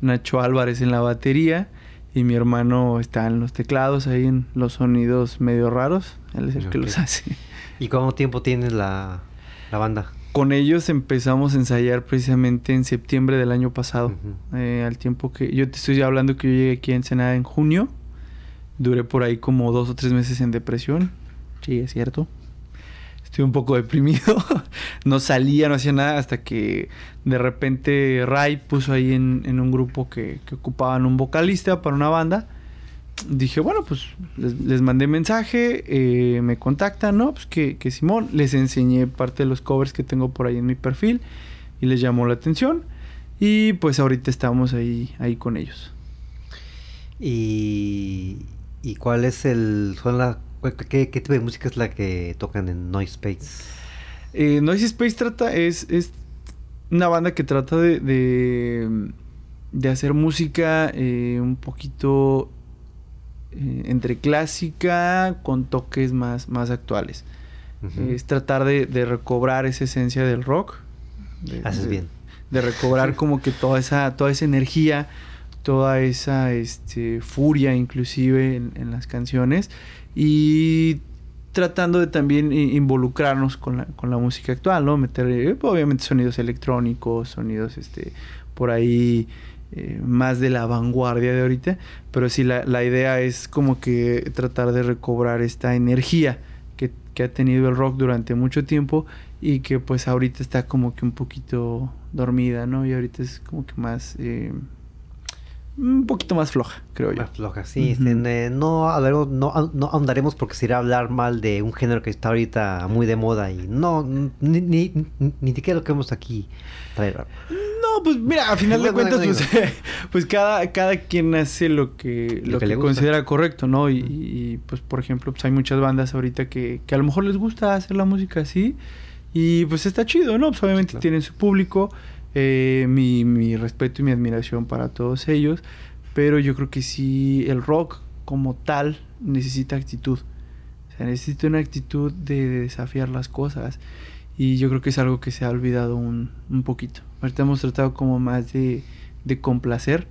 Nacho Álvarez en la batería y mi hermano está en los teclados, ahí en los sonidos medio raros, él es el que los hace. ¿Y cuánto tiempo tiene la, la banda? Con ellos empezamos a ensayar precisamente en septiembre del año pasado. Eh, al tiempo que yo te estoy hablando que yo llegué aquí a Ensenada en junio. Duré por ahí como dos o tres meses en depresión. Sí, es cierto. Estoy un poco deprimido. no salía, no hacía nada hasta que de repente Ray puso ahí en, un grupo que, que ocupaban un vocalista para una banda dije, bueno, pues les, mandé mensaje, eh, me contactan, ¿no? Pues que, que, Simón, les enseñé parte de los covers que tengo por ahí en mi perfil y les llamó la atención. Y pues ahorita estamos ahí, ahí con ellos. ¿Y, y cuál es el... Son la, qué, tipo de música es la que tocan en Noise Space? Eh, Noise Space trata, es, es una banda que trata de, de, hacer música eh, un poquito eh, entre clásica con toques más, más actuales. Es tratar de, recobrar esa esencia del rock. Haces bien. De recobrar como que toda esa, toda esa energía, toda esa este, furia inclusive en, las canciones. Y tratando de también involucrarnos con la, con la música actual, ¿no? Meter eh, obviamente sonidos electrónicos, sonidos este por ahí eh, más de la vanguardia de ahorita, pero sí la, la, idea es como que tratar de recobrar esta energía que, que, ha tenido el rock durante mucho tiempo y que pues ahorita está como que un poquito dormida, ¿no? Y ahorita es como que más... Eh, un poquito más floja, creo yo. Más floja, sí. Este, no, no, no, no ahondaremos porque sería hablar mal de un género que está ahorita muy de moda y no, ni, ni, ni siquiera lo que vemos aquí traer. No, pues mira, a final de cuentas, pues, pues, cada, cada quien hace lo que, lo, que, considera correcto, ¿no? Y, pues, por ejemplo, pues hay muchas bandas ahorita que, que a lo mejor les gusta hacer la música así y pues está chido, ¿no? Pues obviamente tienen su público eh, mi, mi respeto y mi admiración para todos ellos, pero yo creo que sí, el rock como tal necesita actitud. O sea, necesita una actitud de, desafiar las cosas. Y yo creo que es algo que se ha olvidado un, un poquito. Ahorita hemos tratado como más de, de complacer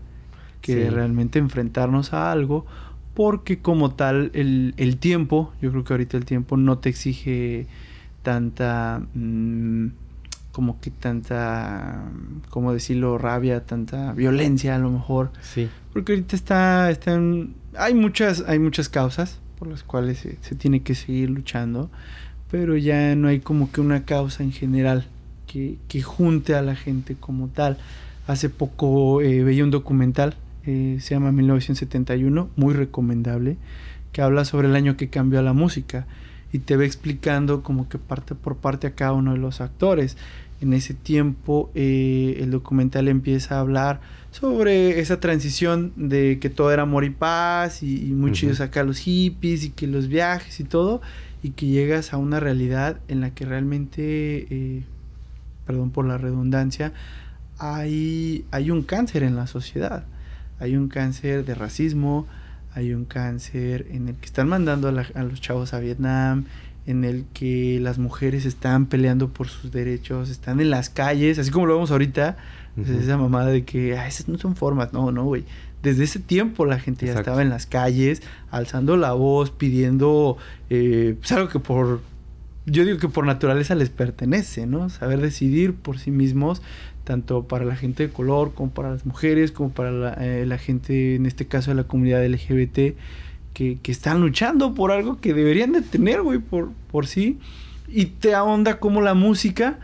que de realmente enfrentarnos a algo. Porque como tal, el, el, tiempo, yo creo que ahorita el tiempo no te exige tanta... Mm, como que tanta, ¿cómo decirlo? Rabia, tanta violencia a lo mejor. Sí. Porque ahorita está, están, hay muchas, hay muchas causas por las cuales se, se, tiene que seguir luchando, pero ya no hay como que una causa en general que, que junte a la gente como tal. Hace poco eh, veía un documental, eh, se llama 1971, muy recomendable, que habla sobre el año que cambió la música y te va explicando como que parte por parte a cada uno de los actores. En ese tiempo eh, el documental empieza a hablar sobre esa transición de que todo era amor y paz y, y muy chidos acá los hippies y que los viajes y todo y que llegas a una realidad en la que realmente, eh, perdón por la redundancia, hay, hay un cáncer en la sociedad. Hay un cáncer de racismo, hay un cáncer en el que están mandando a, la, a, los chavos a Vietnam, en el que las mujeres están peleando por sus derechos, están en las calles, así como lo vemos ahorita, uh -huh. esa mamada de que ah, esas no son formas, no, no, güey. Desde ese tiempo la gente ya estaba en las calles, alzando la voz, pidiendo, eh, pues algo que por, yo digo que por naturaleza les pertenece, ¿no? Saber decidir por sí mismos, tanto para la gente de color, como para las mujeres, como para la, eh, gente, en este caso de la comunidad LGBT, que, que, están luchando por algo que deberían de tener, güey, por, por sí. Y te ahonda como la música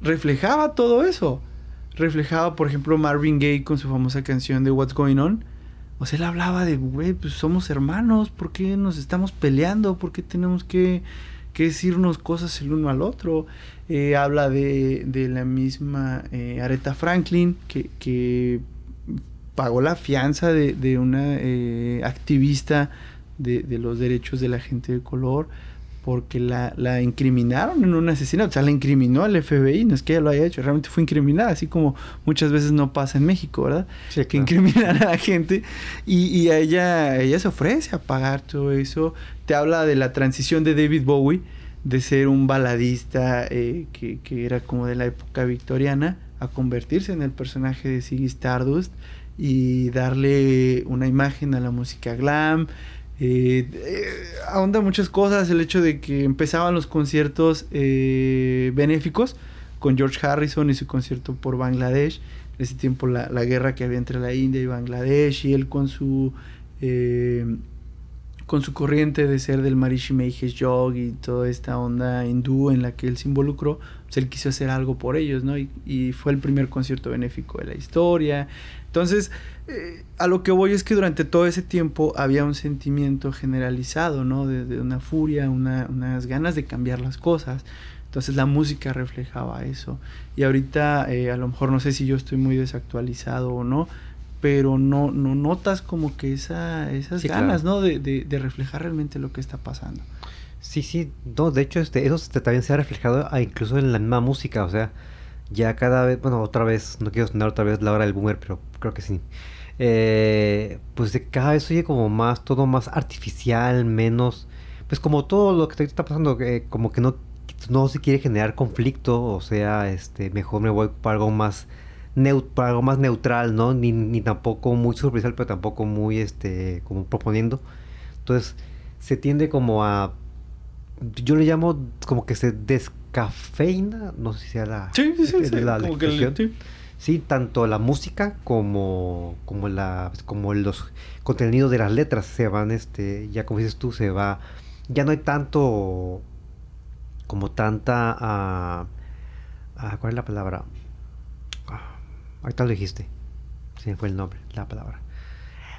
reflejaba todo eso. Reflejaba, por ejemplo, Marvin Gaye con su famosa canción de What's Going On. O sea, él hablaba de, güey, pues somos hermanos, ¿por qué nos estamos peleando? ¿Por qué tenemos que, que decirnos cosas el uno al otro? Eh, habla de, de, la misma eh, Aretha Franklin, que, que, pagó la fianza de, de una eh, activista de, de, los derechos de la gente de color porque la, la, incriminaron en un asesinato, o sea, la incriminó al FBI, no es que ella lo haya hecho, realmente fue incriminada, así como muchas veces no pasa en México, ¿verdad? Sí, que claro. incriminan a la gente y, y, a ella, ella se ofrece a pagar todo eso, te habla de la transición de David Bowie, de ser un baladista eh, que, era como de la época victoriana, a convertirse en el personaje de Ziggy Stardust y darle una imagen a la música glam, eh, eh, ahonda muchas cosas el hecho de que empezaban los conciertos eh, benéficos con George Harrison y su concierto por Bangladesh. En ese tiempo la, guerra que había entre la India y Bangladesh y él con su con su corriente de ser del Marishi Mahesh Yogi y toda esta onda hindú en la que él se involucró, pues él quiso hacer algo por ellos, ¿no? Y, y fue el primer concierto benéfico de la historia. Entonces, eh, a lo que voy es que durante todo ese tiempo había un sentimiento generalizado, ¿no? De una furia, una, unas ganas de cambiar las cosas. Entonces la música reflejaba eso. Y ahorita, eh, a lo mejor no sé si yo estoy muy desactualizado o no, pero no, no notas como que esa, esas Sí, ganas, claro. ¿no? De, de, de reflejar realmente lo que está pasando. Sí, sí, no, de hecho este, eso este, también se ha reflejado ah, incluso en la misma música, o sea, ya cada vez, bueno, otra vez, no quiero sonar otra vez la hora del boomer, pero creo que sí. Eh, pues de cada vez oye como más, todo más artificial, menos, pues como todo lo que está pasando, eh, como que no, no se quiere generar conflicto, o sea, este, mejor me voy para algo más algo más neutral, ¿no? Ni, ni tampoco muy superficial, pero tampoco muy, este, como proponiendo. Entonces, se tiende como a yo le llamo como que se descafeína, no sé si sea la, Sí, sí, sí. sí, la- la que el- sí. Tanto la música como, como la como los contenidos de las letras se van, este, ya como dices tú, se va, ya no hay tanto, como tanta, ah, ah, ¿cuál es la palabra? Ah, ahorita lo dijiste, se me fue el nombre, la palabra.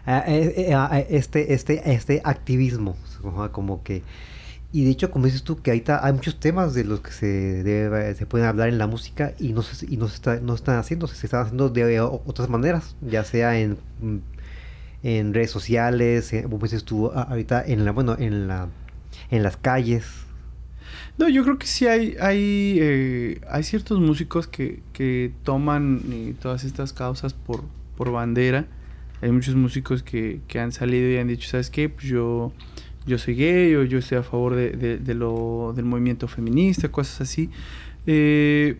Ah, eh, eh, ah, eh, este, este, este activismo, como- que, y de hecho, como dices tú, que ahorita hay muchos temas de los que se debe, se pueden hablar en la música y no se, y no se, está, no están haciendo, se están haciendo de otras maneras, ya sea en, en redes sociales, como dices tú, ahorita en la, bueno, en la, en las calles. No, yo creo que sí hay, hay, eh, hay ciertos músicos que, que toman eh, todas estas causas por, por bandera. Hay muchos músicos que, que han salido y han dicho, ¿sabes qué? Pues yo, yo soy gay o yo estoy a favor de, de- lo, del movimiento feminista, cosas así. Eh,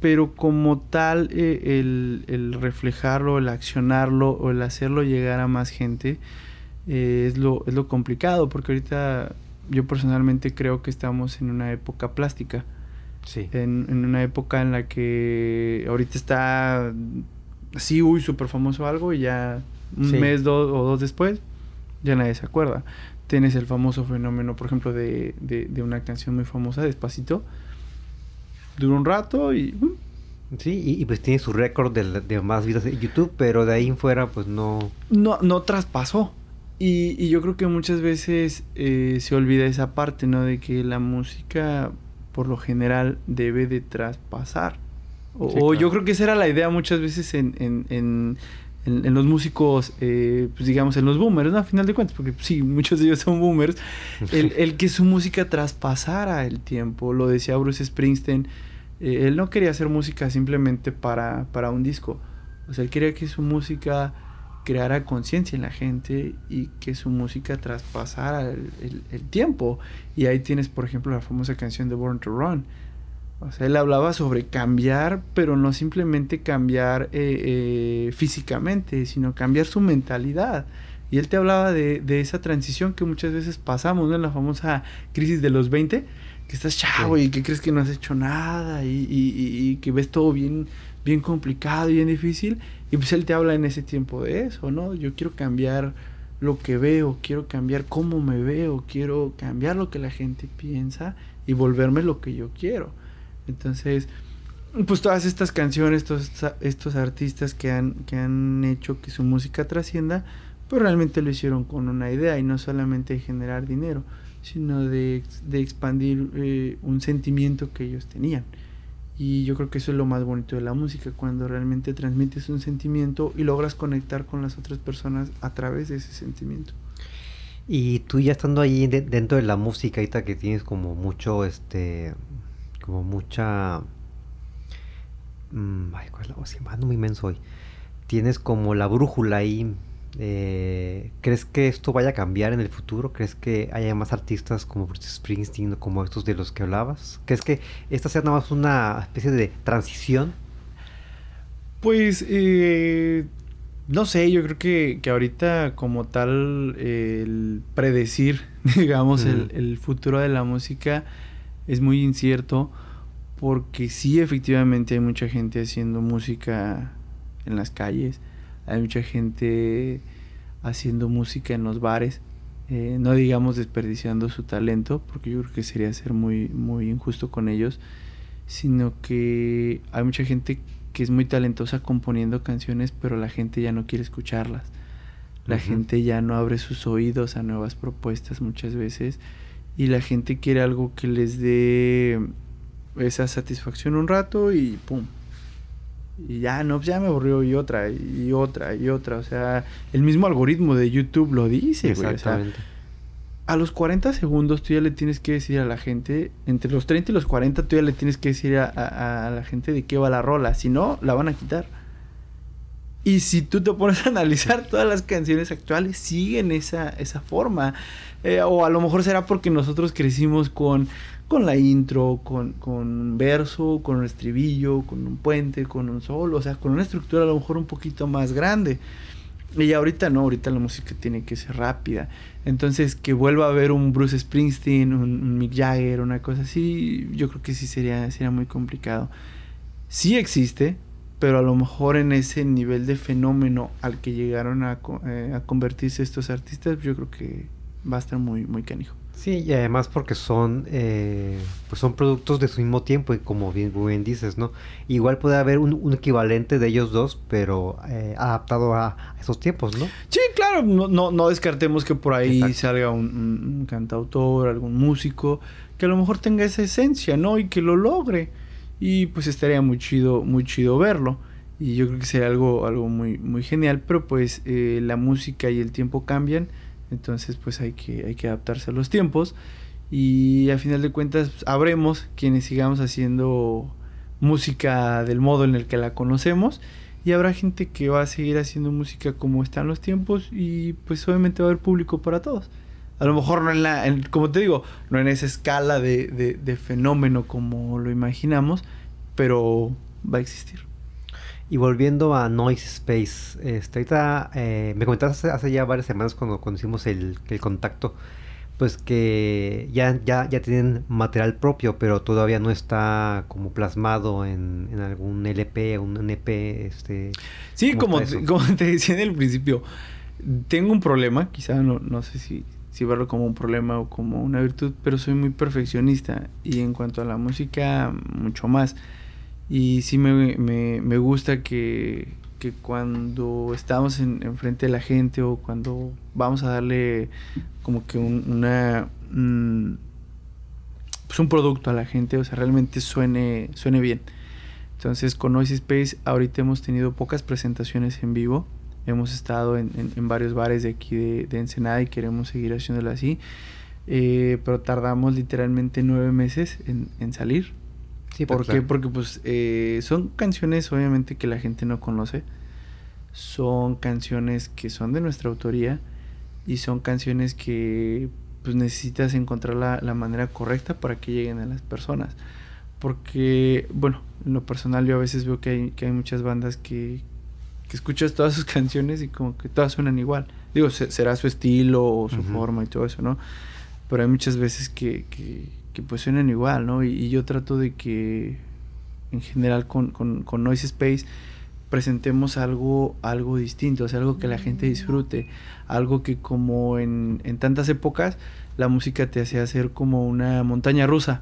pero como tal, el, el reflejarlo, el accionarlo o el hacerlo llegar a más gente es, lo, es lo complicado, porque ahorita yo personalmente creo que estamos en una época plástica. Sí. En, en una época en la que ahorita está así, uy, súper famoso algo y ya un Sí. mes dos, o dos después ya nadie se acuerda. Tienes el famoso fenómeno, por ejemplo, de, de, de una canción muy famosa, Despacito. Dura un rato y... uh, Sí, y, y pues tiene su récord de, de más vistas en YouTube, pero de ahí en fuera pues no... no, no traspasó. Y, y yo creo que muchas veces eh, se olvida esa parte, ¿no? De que la música, por lo general, debe de traspasar. O, Sí, o claro. yo creo que esa era la idea muchas veces en, en, en, en- en los músicos, eh, pues digamos, en los boomers, ¿no? A final de cuentas, porque sí, muchos de ellos son boomers. El, el que su música traspasara el tiempo. Lo decía Bruce Springsteen. eh, él no quería hacer música simplemente para, para un disco. O sea, él quería que su música creara conciencia en la gente y que su música traspasara el, tiempo. Y ahí tienes, por ejemplo, la famosa canción de Born to Run. O sea, él hablaba sobre cambiar, pero no simplemente cambiar eh, eh, físicamente, sino cambiar su mentalidad. Y él te hablaba de, de esa transición que muchas veces pasamos. En la famosa crisis de los 20, que estás chavo Sí. y que crees que no has hecho nada y, y- y- y que ves todo bien, bien complicado y bien difícil. Y pues él te habla en ese tiempo de eso, ¿no? Yo quiero cambiar lo que veo, quiero cambiar cómo me veo, quiero cambiar lo que la gente piensa y volverme lo que yo quiero. Entonces, pues todas estas canciones, todos estos artistas que han, que han hecho que su música trascienda, pues realmente lo hicieron con una idea y no solamente de generar dinero, sino de, de expandir eh, un sentimiento que ellos tenían. Y yo creo que eso es lo más bonito de la música, cuando realmente transmites un sentimiento y logras conectar con las otras personas a través de ese sentimiento. Y tú ya estando ahí de- dentro de la música, ahorita que tienes como mucho, este, como mucha... mm, ay, ¿cuál es la voz? Ando muy inmenso hoy. Tienes como la brújula ahí. Eh, ¿Crees que esto vaya a cambiar en el futuro? ¿Crees que haya más artistas como Bruce Springsteen o como estos de los que hablabas? ¿Crees que esta sea nada más una especie de transición? Pues, eh, no sé, yo creo que, que ahorita como tal eh, el predecir, digamos, el, el futuro de la música es muy incierto porque sí, efectivamente hay mucha gente haciendo música en las calles, hay mucha gente haciendo música en los bares, eh, no digamos desperdiciando su talento, porque yo creo que sería ser muy, muy injusto con ellos, sino que hay mucha gente que es muy talentosa componiendo canciones, pero la gente ya no quiere escucharlas. La gente ya no abre sus oídos a nuevas propuestas muchas veces y la gente quiere algo que les dé esa satisfacción un rato y pum. Y ya, no, pues ya me aburrió y otra, y otra, y otra. O sea, el mismo algoritmo de YouTube lo dice, güey. O sea, Exactamente. a los 40 segundos tú ya le tienes que decir a la gente, entre los 30 y los 40 tú ya le tienes que decir a, a- a la gente de qué va la rola, si no, la van a quitar. Y si tú te pones a analizar todas las canciones actuales, siguen esa, esa forma. Eh, o a lo mejor será porque nosotros crecimos con, con la intro, con, con un verso, con un estribillo, con un puente, con un solo, o sea, con una estructura a lo mejor un poquito más grande. Y ahorita no, ahorita la música tiene que ser rápida. Entonces, que vuelva a haber un Bruce Springsteen, un, Mick Jagger, una cosa así, yo creo que sí sería, sería muy complicado. Sí existe, pero a lo mejor en ese nivel de fenómeno al que llegaron a, eh, a convertirse estos artistas, yo creo que va a estar muy, muy canijo. Sí, y además porque son eh, pues son productos de su mismo tiempo y como bien, bien dices, ¿no? Igual puede haber un, un equivalente de ellos dos, pero eh, adaptado a, a esos tiempos, ¿no? Sí, claro, no, no, no descartemos que por ahí Exacto. salga un, un- un cantautor, algún músico, que a lo mejor tenga esa esencia, ¿no? Y que lo logre. Y pues estaría muy chido, muy chido verlo. Y yo creo que sería algo, algo muy, muy genial, pero pues eh, la música y el tiempo cambian, entonces pues hay que, hay que adaptarse a los tiempos. Y a final de cuentas habremos quienes sigamos haciendo música del modo en el que la conocemos. Y habrá gente que va a seguir haciendo música como están los tiempos y pues obviamente va a haber público para todos. A lo mejor no en la, como te digo, no en esa escala de- de fenómeno como lo imaginamos, pero va a existir. Y volviendo a Noise Space, este, ahorita eh, me comentaste hace, hace ya varias semanas cuando, cuando hicimos el, el contacto, pues que ya, ya, ya tienen material propio, pero todavía no está como plasmado en, en algún LP, un NP, este... Sí, como te, como te decía en el principio, tengo un problema, quizá no, no sé si, si verlo como un problema o como una virtud, pero soy muy perfeccionista y en cuanto a la música, mucho más. Y sí me, me, me gusta que, que cuando estamos en, frente de la gente o cuando vamos a darle como que un, una pues un producto a la gente, o sea, realmente suene, suene bien. Entonces con Noisy Space ahorita hemos tenido pocas presentaciones en vivo. Hemos estado en, en, varios bares de aquí de, de, Ensenada y queremos seguir haciéndolo así. Eh, pero tardamos literalmente nueve meses en, en salir. Sí, ¿Por qué? Porque pues eh, son canciones obviamente que la gente no conoce. Son canciones que son de nuestra autoría y son canciones que pues necesitas encontrar la, la manera correcta para que lleguen a las personas. Porque, bueno, en lo personal yo a veces veo que hay, que hay muchas bandas que, que escuchas todas sus canciones y como que todas suenan igual. Digo, será su estilo o su forma y todo eso, ¿no? Pero hay muchas veces que, que, que pues suenan igual, ¿no? Y, yo trato de que en general con, con, con, Noise Space presentemos algo, algo distinto, o sea, algo que la gente disfrute, algo que como en, en tantas épocas la música te hacía hacer como una montaña rusa,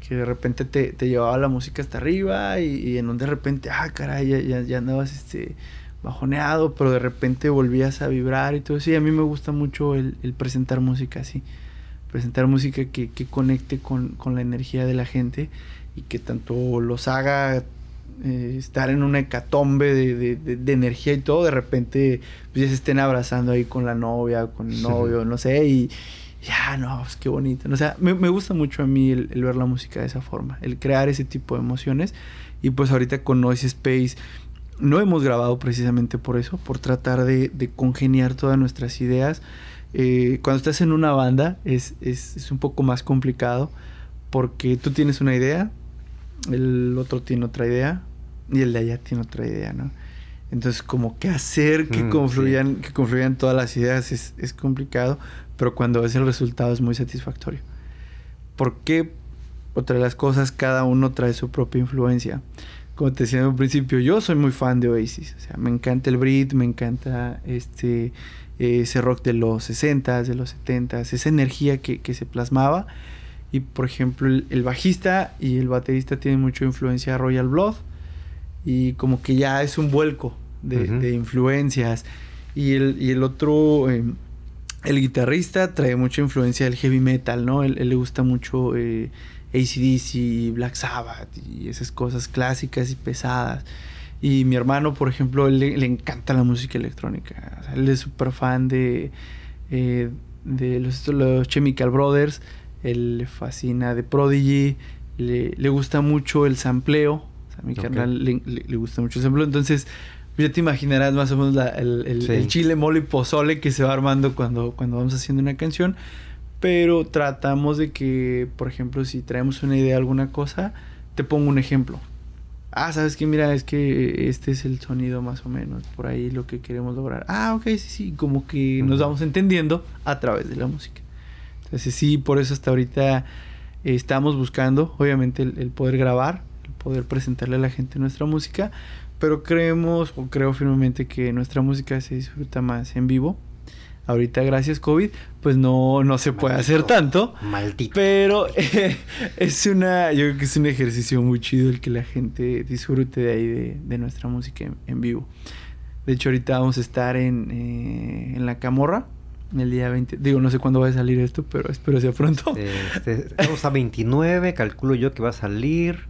que de repente te, te llevaba la música hasta arriba y, y, en donde de repente, ah, caray, ya, ya, ya andabas este, bajoneado, pero de repente volvías a vibrar y todo eso. Y a mí me gusta mucho el, el presentar música así presentar música que, que conecte con, con, la energía de la gente y que tanto los haga eh, estar en una hecatombe de, de, de, energía y todo, de repente pues ya se estén abrazando ahí con la novia, con el novio, no sé, y ya, no, pues qué bonito. O sea, me, me gusta mucho a mí el, el, ver la música de esa forma, el crear ese tipo de emociones. Y pues ahorita con Noise Space no hemos grabado precisamente por eso, por tratar de, de congeniar todas nuestras ideas eh, cuando estás en una banda es, es, es, un poco más complicado porque tú tienes una idea, el otro tiene otra idea y el de allá tiene otra idea, ¿no? Entonces, como que hacer que, mm, confluyan, sí. que confluyan todas las ideas es, es, complicado, pero cuando ves el resultado es muy satisfactorio. Porque, otra de las cosas, cada uno trae su propia influencia. Como te decía en un principio, yo soy muy fan de Oasis. O sea, me encanta el Brit, me encanta este ese rock de los 60s, de los 70s, esa energía que, que se plasmaba. Y por ejemplo, el, el, bajista y el baterista tienen mucha influencia de Royal Blood. Y como que ya es un vuelco de, uh -huh. de influencias. Y el, y el otro, eh, el guitarrista, trae mucha influencia del heavy metal, ¿no? Él, él le gusta mucho eh, ACDC, Black Sabbath y esas cosas clásicas y pesadas. Y mi hermano, por ejemplo, le, le encanta la música electrónica. O sea, él es súper fan de, eh, de los, los, Chemical Brothers. Él le fascina de Prodigy. Le, le gusta mucho el sampleo. O sea, a mi okay. carnal le, le, gusta mucho el sampleo. Entonces, ya te imaginarás más o menos la, el, el, sí. el, chile, mole y pozole que se va armando cuando, cuando vamos haciendo una canción. Pero tratamos de que, por ejemplo, si traemos una idea de alguna cosa, te pongo un ejemplo ah, sabes que mira, es que este es el sonido más o menos, por ahí lo que queremos lograr. Ah, ok, sí, sí, como que nos vamos entendiendo a través de la música. Entonces sí, por eso hasta ahorita eh, estamos buscando, obviamente, el, el, poder grabar, el poder presentarle a la gente nuestra música, pero creemos o creo firmemente que nuestra música se disfruta más en vivo Ahorita, gracias COVID, pues no, no se puede Maldito. hacer tanto. Maldito. Pero eh, es una, yo creo que es un ejercicio muy chido el que la gente disfrute de ahí de, de nuestra música en, en, vivo. De hecho, ahorita vamos a estar en, eh, en la Camorra. El día 20, digo, no sé cuándo va a salir esto, pero espero sea pronto. Este, estamos a 29, calculo yo que va a salir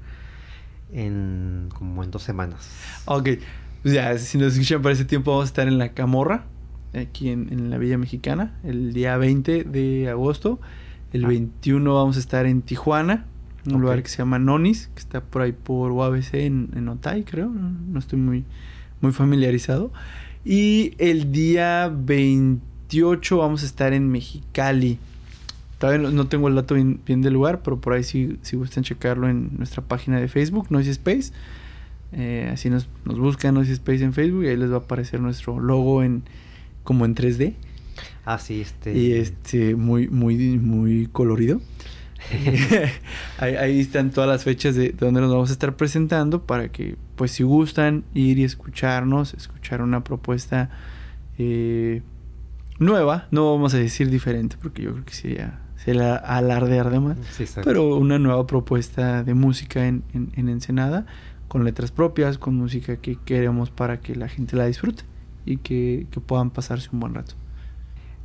en como en dos semanas. Ok, pues ya, si nos escuchan para ese tiempo, vamos a estar en la Camorra aquí en, en, la Villa Mexicana, el día 20 de agosto. El ah. 21 vamos a estar en Tijuana, un okay. lugar que se llama Nonis, que está por ahí por UABC en, en Otay, creo. No, no, estoy muy, muy familiarizado. Y el día 28 vamos a estar en Mexicali. Todavía no, no tengo el dato bien, bien, del lugar, pero por ahí si, si gustan checarlo en nuestra página de Facebook, Noisy Space. Eh, así nos, nos buscan Noisy Space en Facebook y ahí les va a aparecer nuestro logo en, como en 3D. Ah, sí, este. Y este, muy, muy, muy colorido. ahí, ahí, están todas las fechas de donde nos vamos a estar presentando para que, pues, si gustan ir y escucharnos, escuchar una propuesta eh, nueva, no vamos a decir diferente, porque yo creo que sería, sería alardear de más, Sí, pero una nueva propuesta de música en, en, en Ensenada, con letras propias, con música que queremos para que la gente la disfrute y que, que puedan pasarse un buen rato.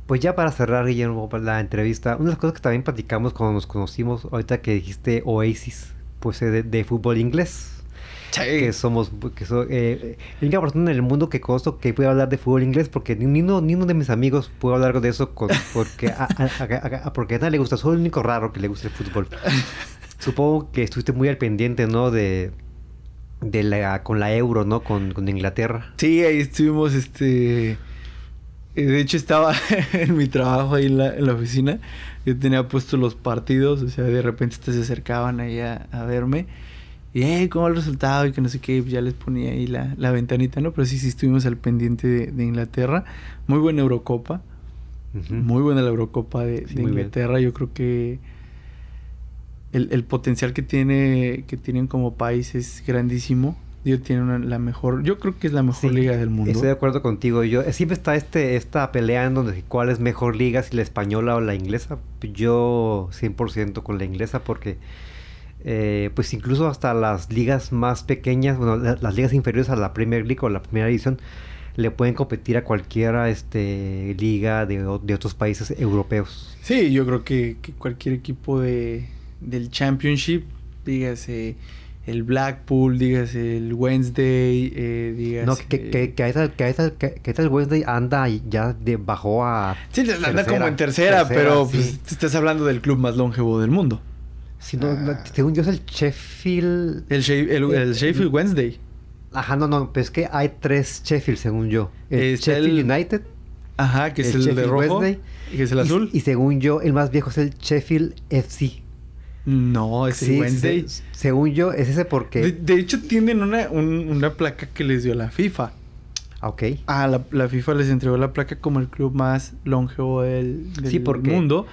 Pues ya para cerrar, Guillermo, la entrevista, una de las cosas que también platicamos cuando nos conocimos, ahorita que dijiste Oasis, pues eh, de, de fútbol inglés. Que somos, que so- eh, la única persona en el mundo que conozco que puede hablar de fútbol inglés, porque ni uno, ni uno de mis amigos puede hablar de eso, con- porque, a, a- a- a- porque a nadie le gusta, soy el único raro que le gusta el fútbol. Supongo que estuviste muy al pendiente, ¿no? De, de la, con la euro, ¿no? Con, con Inglaterra. Sí, ahí estuvimos, este... eh, De hecho, estaba en mi trabajo ahí en la, en la oficina. Yo tenía puestos los partidos, o sea, de repente este, se acercaban ahí a, a verme. Y, hey, ¿cómo el resultado? Y que no sé qué, ya les ponía ahí la, la ventanita, ¿no? Pero sí, sí estuvimos al pendiente de, de Inglaterra. Muy buena Eurocopa. Muy buena la Eurocopa de, Sí, de muy bien. Inglaterra. Yo creo que el, el potencial que tiene que tienen como país es grandísimo. Digo, tiene una- la mejor, yo creo que es la mejor Sí, liga del mundo. Estoy de acuerdo contigo. Yo eh, siempre está este esta pelea en donde cuál es mejor liga, si la española o la inglesa. Yo 100% con la inglesa porque eh, pues incluso hasta las ligas más pequeñas, bueno, la- las ligas inferiores a la Premier League o la primera división le pueden competir a cualquiera este liga de, de otros países europeos. Sí, yo creo que, que cualquier equipo de, del Championship, dígase el Blackpool, dígase el Wednesday, eh, dígase... No, que, que, que, ahorita- que, ahorita- que, que ahorita el Wednesday anda y ya de, bajó a Sí, anda como en tercera, tercera, pero sí. pues, estás hablando del club más longevo del mundo. si no, no, según yo es el Sheffield El, Shef- el, el Eh, Sheffield Wednesday. Ajá, no, no, pero es que hay tres Sheffield, según yo. El Está Sheffield el- United, Ajá, que es el el, de rojo. Wednesday, y que es el y- azul. Y, según yo, el más viejo es el Sheffield FC. No, es Sí, el Wednesday. se- según yo, es ese porque... De, de hecho, tienen una, un- una placa que les dio la FIFA. Ah, Ok. Ah, la, la FIFA les entregó la placa como el club más longevo del, del Sí, porque- mundo.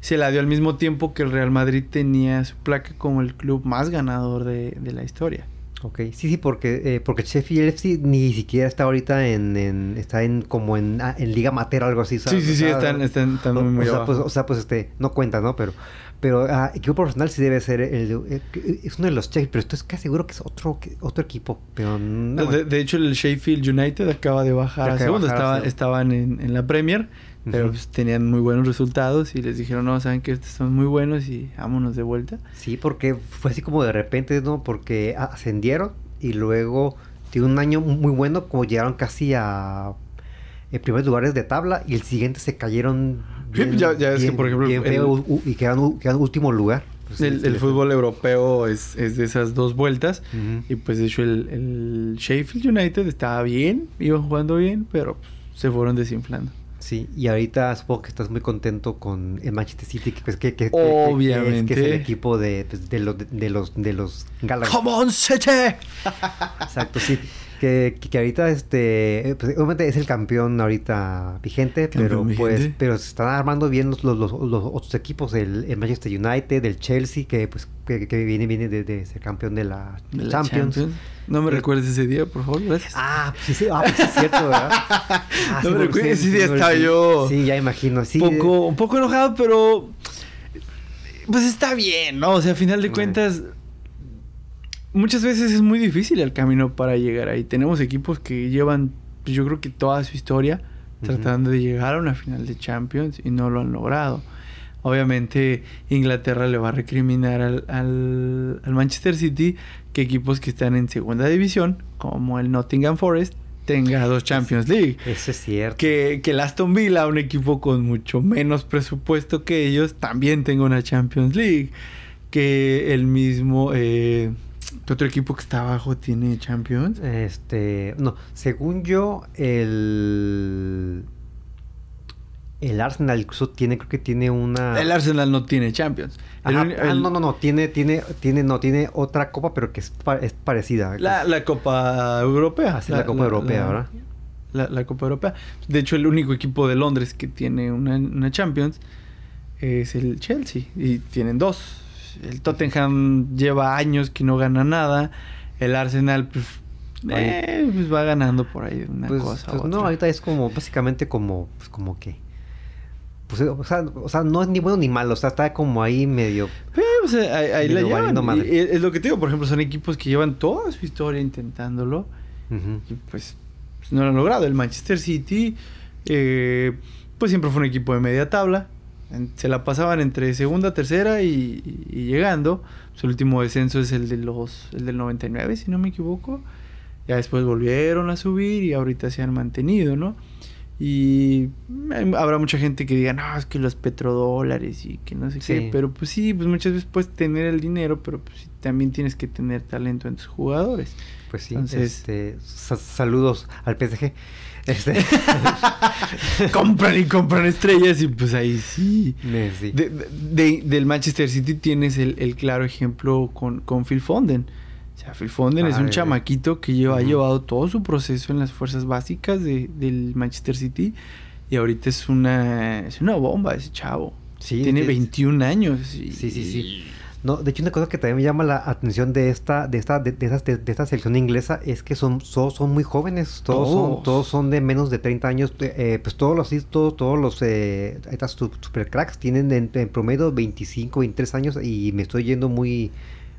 Se la dio al mismo tiempo que el Real Madrid tenía su placa como el club más ganador de, de la historia. Ok, sí, sí, porque, eh, porque Sheffield FC ni siquiera está ahorita en, en- está en como en, ah, en Liga Mater o algo así, Sí, ¿sabes? sí, sí, están, están, están o, muy, o sea, pues, o sea, pues este, no cuenta, ¿no? Pero, pero ah, equipo profesional sí debe ser el, eh, es uno de los Sheffield, pero estoy casi seguro que es otro, que- otro equipo, pero no, de, de hecho, el Sheffield United acaba de bajar Acaba a Estaba- estaban en, en la Premier, pero pues, tenían muy buenos resultados y les dijeron, no, saben que estos son muy buenos y vámonos de vuelta. Sí, porque fue así como de repente, ¿no? Porque ascendieron y luego tiene un año muy bueno, como llegaron casi a en primeros lugares de tabla y el siguiente se cayeron Sí, ya- ya ves que, por ejemplo, bien el- feo, y quedaron, u- quedaron último lugar. Pues, el el fútbol europeo es, es de esas dos vueltas. Ujú. Y pues de hecho el, el Sheffield United estaba bien, iban jugando bien, pero pues, se fueron desinflando. Sí, y ahorita supongo que estás muy contento con el Manchester City, que, pues, que, que- Obviamente. que es, que es el equipo de, pues, de, los, de, los de los. ¡Come on, City! Exacto, sí. Que, que, que ahorita, este, eh, pues, obviamente es el campeón ahorita vigente, pero pues, pero se están armando bien los, los, los, los otros equipos, el, el Manchester United, el Chelsea, que pues, que, que viene, viene de, de ser campeón de la, De la Champions. No me Eh, recuerdes ese día, por favor, gracias. Ah, pues sí, sí, ah, pues es cierto, ¿verdad? Ah, No me recuerdo, ese día estaba yo- Sí, ya imagino, sí. poco, un poco enojado, pero pues está bien, ¿no? O sea, a final de Bueno. cuentas, muchas veces es muy difícil el camino para llegar ahí. Tenemos equipos que llevan, pues, yo creo que toda su historia tratando de llegar a una final de Champions y no lo han logrado. Obviamente Inglaterra le va a recriminar al, al- al Manchester City que equipos que están en segunda división, como el Nottingham Forest, tenga dos Champions League. Eso es cierto. Que, que el Aston Villa, un equipo con mucho menos presupuesto que ellos, también tenga una Champions League. Que el mismo... Eh, ¿qué otro equipo que está abajo tiene Champions? Este, no, según yo, el el Arsenal incluso tiene, creo que tiene una. El Arsenal no tiene Champions. El ah, no, no, no, tiene, tiene, tiene, no, tiene otra copa, pero que es, pa- es parecida. La, la Copa Europea. Es la Copa Europea, ¿verdad? la, Copa Europea. De hecho, el único equipo de Londres que tiene una, una Champions es el Chelsea y tienen dos. El Tottenham lleva años que no gana nada. El Arsenal, pues, eh, pues va ganando por ahí una pues, cosa. Pues no, ahorita es como, básicamente como, pues como que. Pues, o, sea, o sea, no es ni bueno ni malo, o sea, está como ahí medio. Eh, pues, ahí, la llevan. es lo que te digo, por ejemplo, son equipos que llevan toda su historia intentándolo y pues no lo han logrado. El Manchester City, eh, pues siempre fue un equipo de media tabla se la pasaban entre segunda, tercera y, llegando. Su último descenso es el de los el del 99, si no me equivoco. Ya después volvieron a subir y ahorita se han mantenido, ¿no? Y habrá mucha gente que diga, no, es que los petrodólares y que no sé qué. Pero pues sí, pues muchas veces puedes tener el dinero, pero pues también tienes que tener talento en tus jugadores. Pues sí, este, saludos al PSG. Este. compran y compran estrellas y pues ahí sí. del Manchester City tienes el, claro ejemplo con, con, Phil Foden. O sea, Phil Foden es un chamaquito que lleva, ha llevado todo su proceso en las fuerzas básicas del Manchester City y ahorita es una, es una bomba ese chavo. Sí, Tiene 21 años. sí, sí, sí. No, de hecho una cosa que también me llama la atención de esta, de esta, de, de, esta selección inglesa es que son, son, muy jóvenes, todos, Son, todos son de menos de 30 años, eh, pues todos los todos, todos los eh, estas super cracks tienen en, promedio 25, 23 años y me estoy yendo muy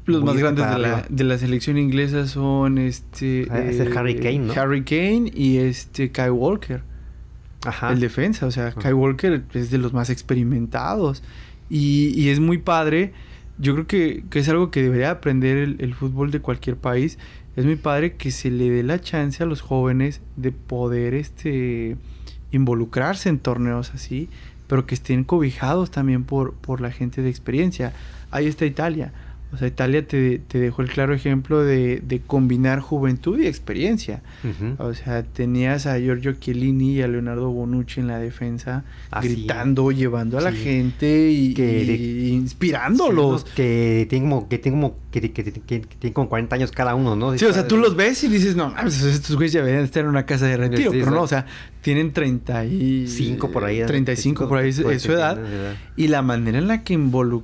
los más grandes de la, de la, selección inglesa son este ah, es el Harry eh, Kane, ¿no? Harry Kane y este Kai Walker. Ajá. El defensa, o sea, Kai Walker es de los más experimentados y, y es muy padre yo creo que, es algo que debería aprender el, fútbol de cualquier país. Es muy padre que se le dé la chance a los jóvenes de poder este, involucrarse en torneos así, pero que estén cobijados también por, por la gente de experiencia. Ahí está Italia. O sea, Italia te, te dejó el claro ejemplo de, de combinar juventud y experiencia. O sea, tenías a Giorgio Chiellini y a Leonardo Bonucci en la defensa, gritando, llevando a la gente y, que, inspirándolos. que tienen como, que tienen como, que, que, tienen como 40 años cada uno, ¿no? Sí, o sea, tú los ves y dices, no, estos güeyes ya deberían estar en una casa de retiro, pero no, o sea, tienen 35 por ahí. 35 por ahí es su edad. Y la manera en la que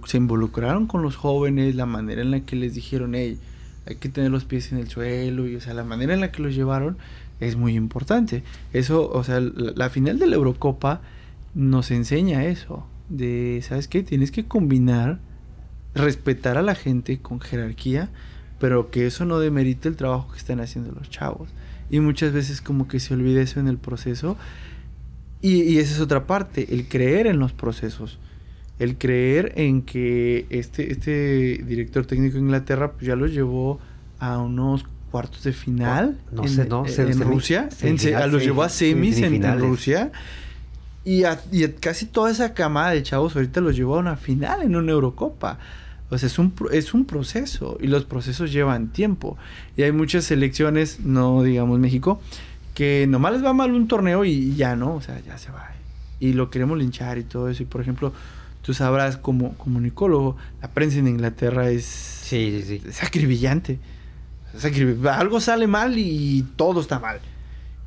se involucraron con los jóvenes, la manera en la que les dijeron, hey, hay que tener los pies en el suelo, y o sea, la manera en la que los llevaron es muy importante. Eso, o sea, la, final de la Eurocopa nos enseña eso, de, ¿sabes qué? Tienes que combinar, respetar a la gente con jerarquía, pero que eso no demerite el trabajo que están haciendo los chavos. Y muchas veces como que se olvida eso en el proceso. Y, y esa es otra parte, el creer en los procesos el creer en que este, este director técnico de Inglaterra pues ya lo llevó a unos cuartos de final no, sé, no, en, Rusia, en, los llevó a semis en, Rusia y a, y casi toda esa camada de chavos ahorita los llevó a una final en una Eurocopa. Sea, es un, es un proceso y los procesos llevan tiempo. Y hay muchas selecciones, no digamos México, que nomás les va mal un torneo y ya no, o sea, ya se va. Y lo queremos linchar y todo eso. Y por ejemplo, tú sabrás como comunicólogo, la prensa en Inglaterra es, sí, sí, sí. acribillante. Algo sale mal y todo está mal.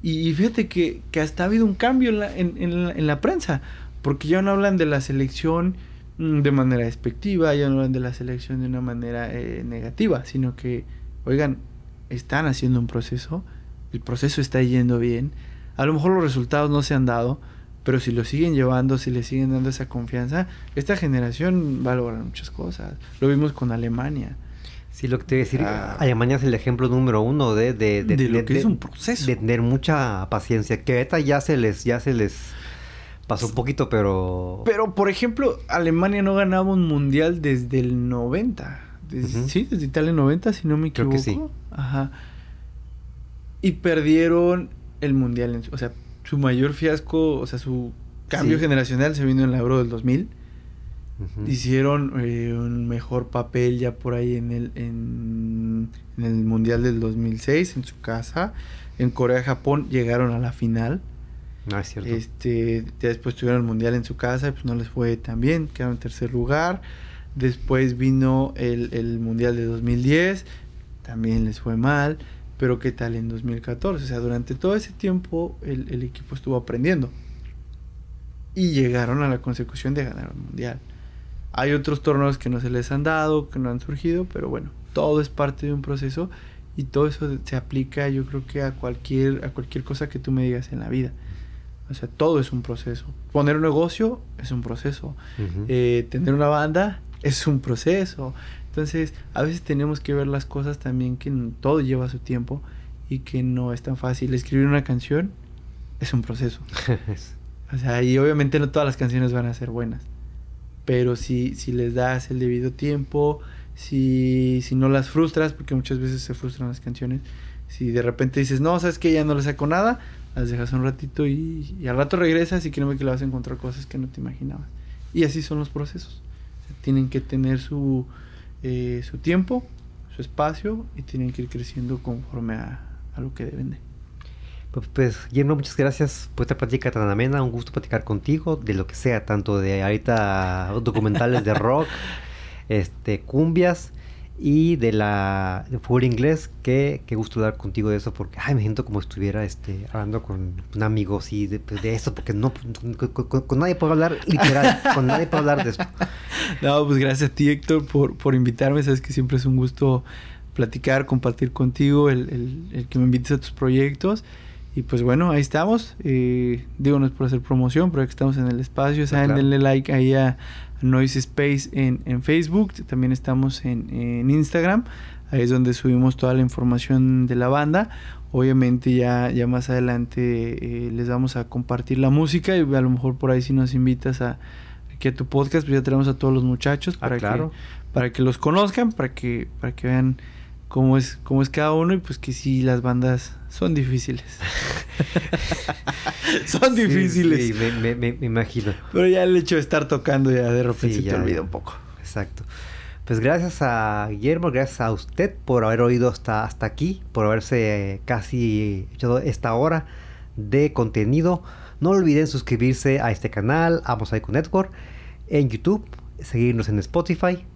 Y, fíjate que, que, hasta ha habido un cambio en la, en, la, prensa, porque ya no hablan de la selección de manera despectiva, ya no hablan de la selección de una manera eh, negativa, sino que, oigan, están haciendo un proceso, el proceso está yendo bien, a lo mejor los resultados no se han dado, pero si lo siguen llevando, si le siguen dando esa confianza, esta generación va a lograr muchas cosas. Lo vimos con Alemania. Sí, lo que te voy a decir, ah. Alemania es el ejemplo número uno de, de, de, lo que es un proceso. De tener mucha paciencia, que ahorita ya se les, ya se les pasó un poquito, pero... Pero, por ejemplo, Alemania no ganaba un mundial desde el 90. Sí, desde Italia 90, si no me equivoco. Creo que sí. Ajá. Y perdieron el mundial, o sea, su mayor fiasco, o sea, su cambio generacional se vino en la Euro del 2000. Hicieron eh, un mejor papel ya por ahí en el, en, el Mundial del 2006 en su casa. En Corea Japón llegaron a la final. No, es cierto. Este, ya después tuvieron el Mundial en su casa pues no les fue tan bien. Quedaron en tercer lugar. Después vino el, el Mundial de 2010. También les fue mal Pero ¿qué tal en 2014? O sea, durante todo ese tiempo el, el equipo estuvo aprendiendo. Y llegaron a la consecución de ganar el mundial. Hay otros torneos que no se les han dado, que no han surgido, pero bueno, todo es parte de un proceso y todo eso se aplica yo creo que a cualquier, a cualquier cosa que tú me digas en la vida. O sea, todo es un proceso. Poner un negocio es un proceso. eh, tener una banda es un proceso. Entonces, a veces tenemos que ver las cosas también que todo lleva su tiempo y que no es tan fácil. Escribir una canción es un proceso. o sea, y obviamente no todas las canciones van a ser buenas. Pero si, si les das el debido tiempo, si, si no las frustras, porque muchas veces se frustran las canciones, si de repente dices, no, sabes que ya no le saco nada, las dejas un ratito y, y, al rato regresas y créeme que le vas a encontrar cosas que no te imaginabas. Y así son los procesos. O sea, tienen que tener su, eh, su tiempo, su espacio y tienen que ir creciendo conforme a, a lo que deben de. Pues, pues Guillermo, muchas gracias por esta plática tan amena. Un gusto platicar contigo de lo que sea, tanto de ahorita documentales de rock, este, cumbias y de la de fútbol inglés. Qué, qué gusto hablar contigo de eso, porque ay, me siento como si estuviera este, hablando con un amigo sí, de, de, eso, porque no con, con, con, nadie puedo hablar literal, con nadie puedo hablar de esto. No, pues gracias a ti, Héctor, por, por invitarme. Sabes que siempre es un gusto platicar, compartir contigo, el, el, el que me invites a tus proyectos. Y pues bueno, ahí estamos. Eh, digo, no es por hacer promoción, pero aquí estamos en el espacio. Saben, claro. denle like ahí a Noise Space en, en Facebook. También estamos en, en, Instagram. Ahí es donde subimos toda la información de la banda. Obviamente ya, ya más adelante eh, les vamos a compartir la música y a lo mejor por ahí si nos invitas a aquí a tu podcast, pues ya tenemos a todos los muchachos para, ah, claro. que, para que los conozcan, para que, para que vean cómo es, cómo es cada uno y pues que sí, las bandas son difíciles. son difíciles. Sí, sí me, me, me, imagino. Pero ya el hecho de estar tocando ya de repente sí, se te olvida un poco. Exacto. Pues gracias a Guillermo, gracias a usted por haber oído hasta, hasta aquí, por haberse casi hecho esta hora de contenido. No olviden suscribirse a este canal, a Mosaico Network, en YouTube, seguirnos en Spotify,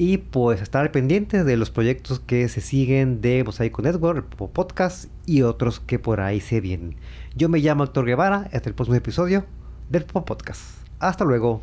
y pues estar al pendiente de los proyectos que se siguen de Mosaico Network, podcast y otros que por ahí se vienen. Yo me llamo Héctor Guevara, hasta el próximo episodio del Podcast. Hasta luego.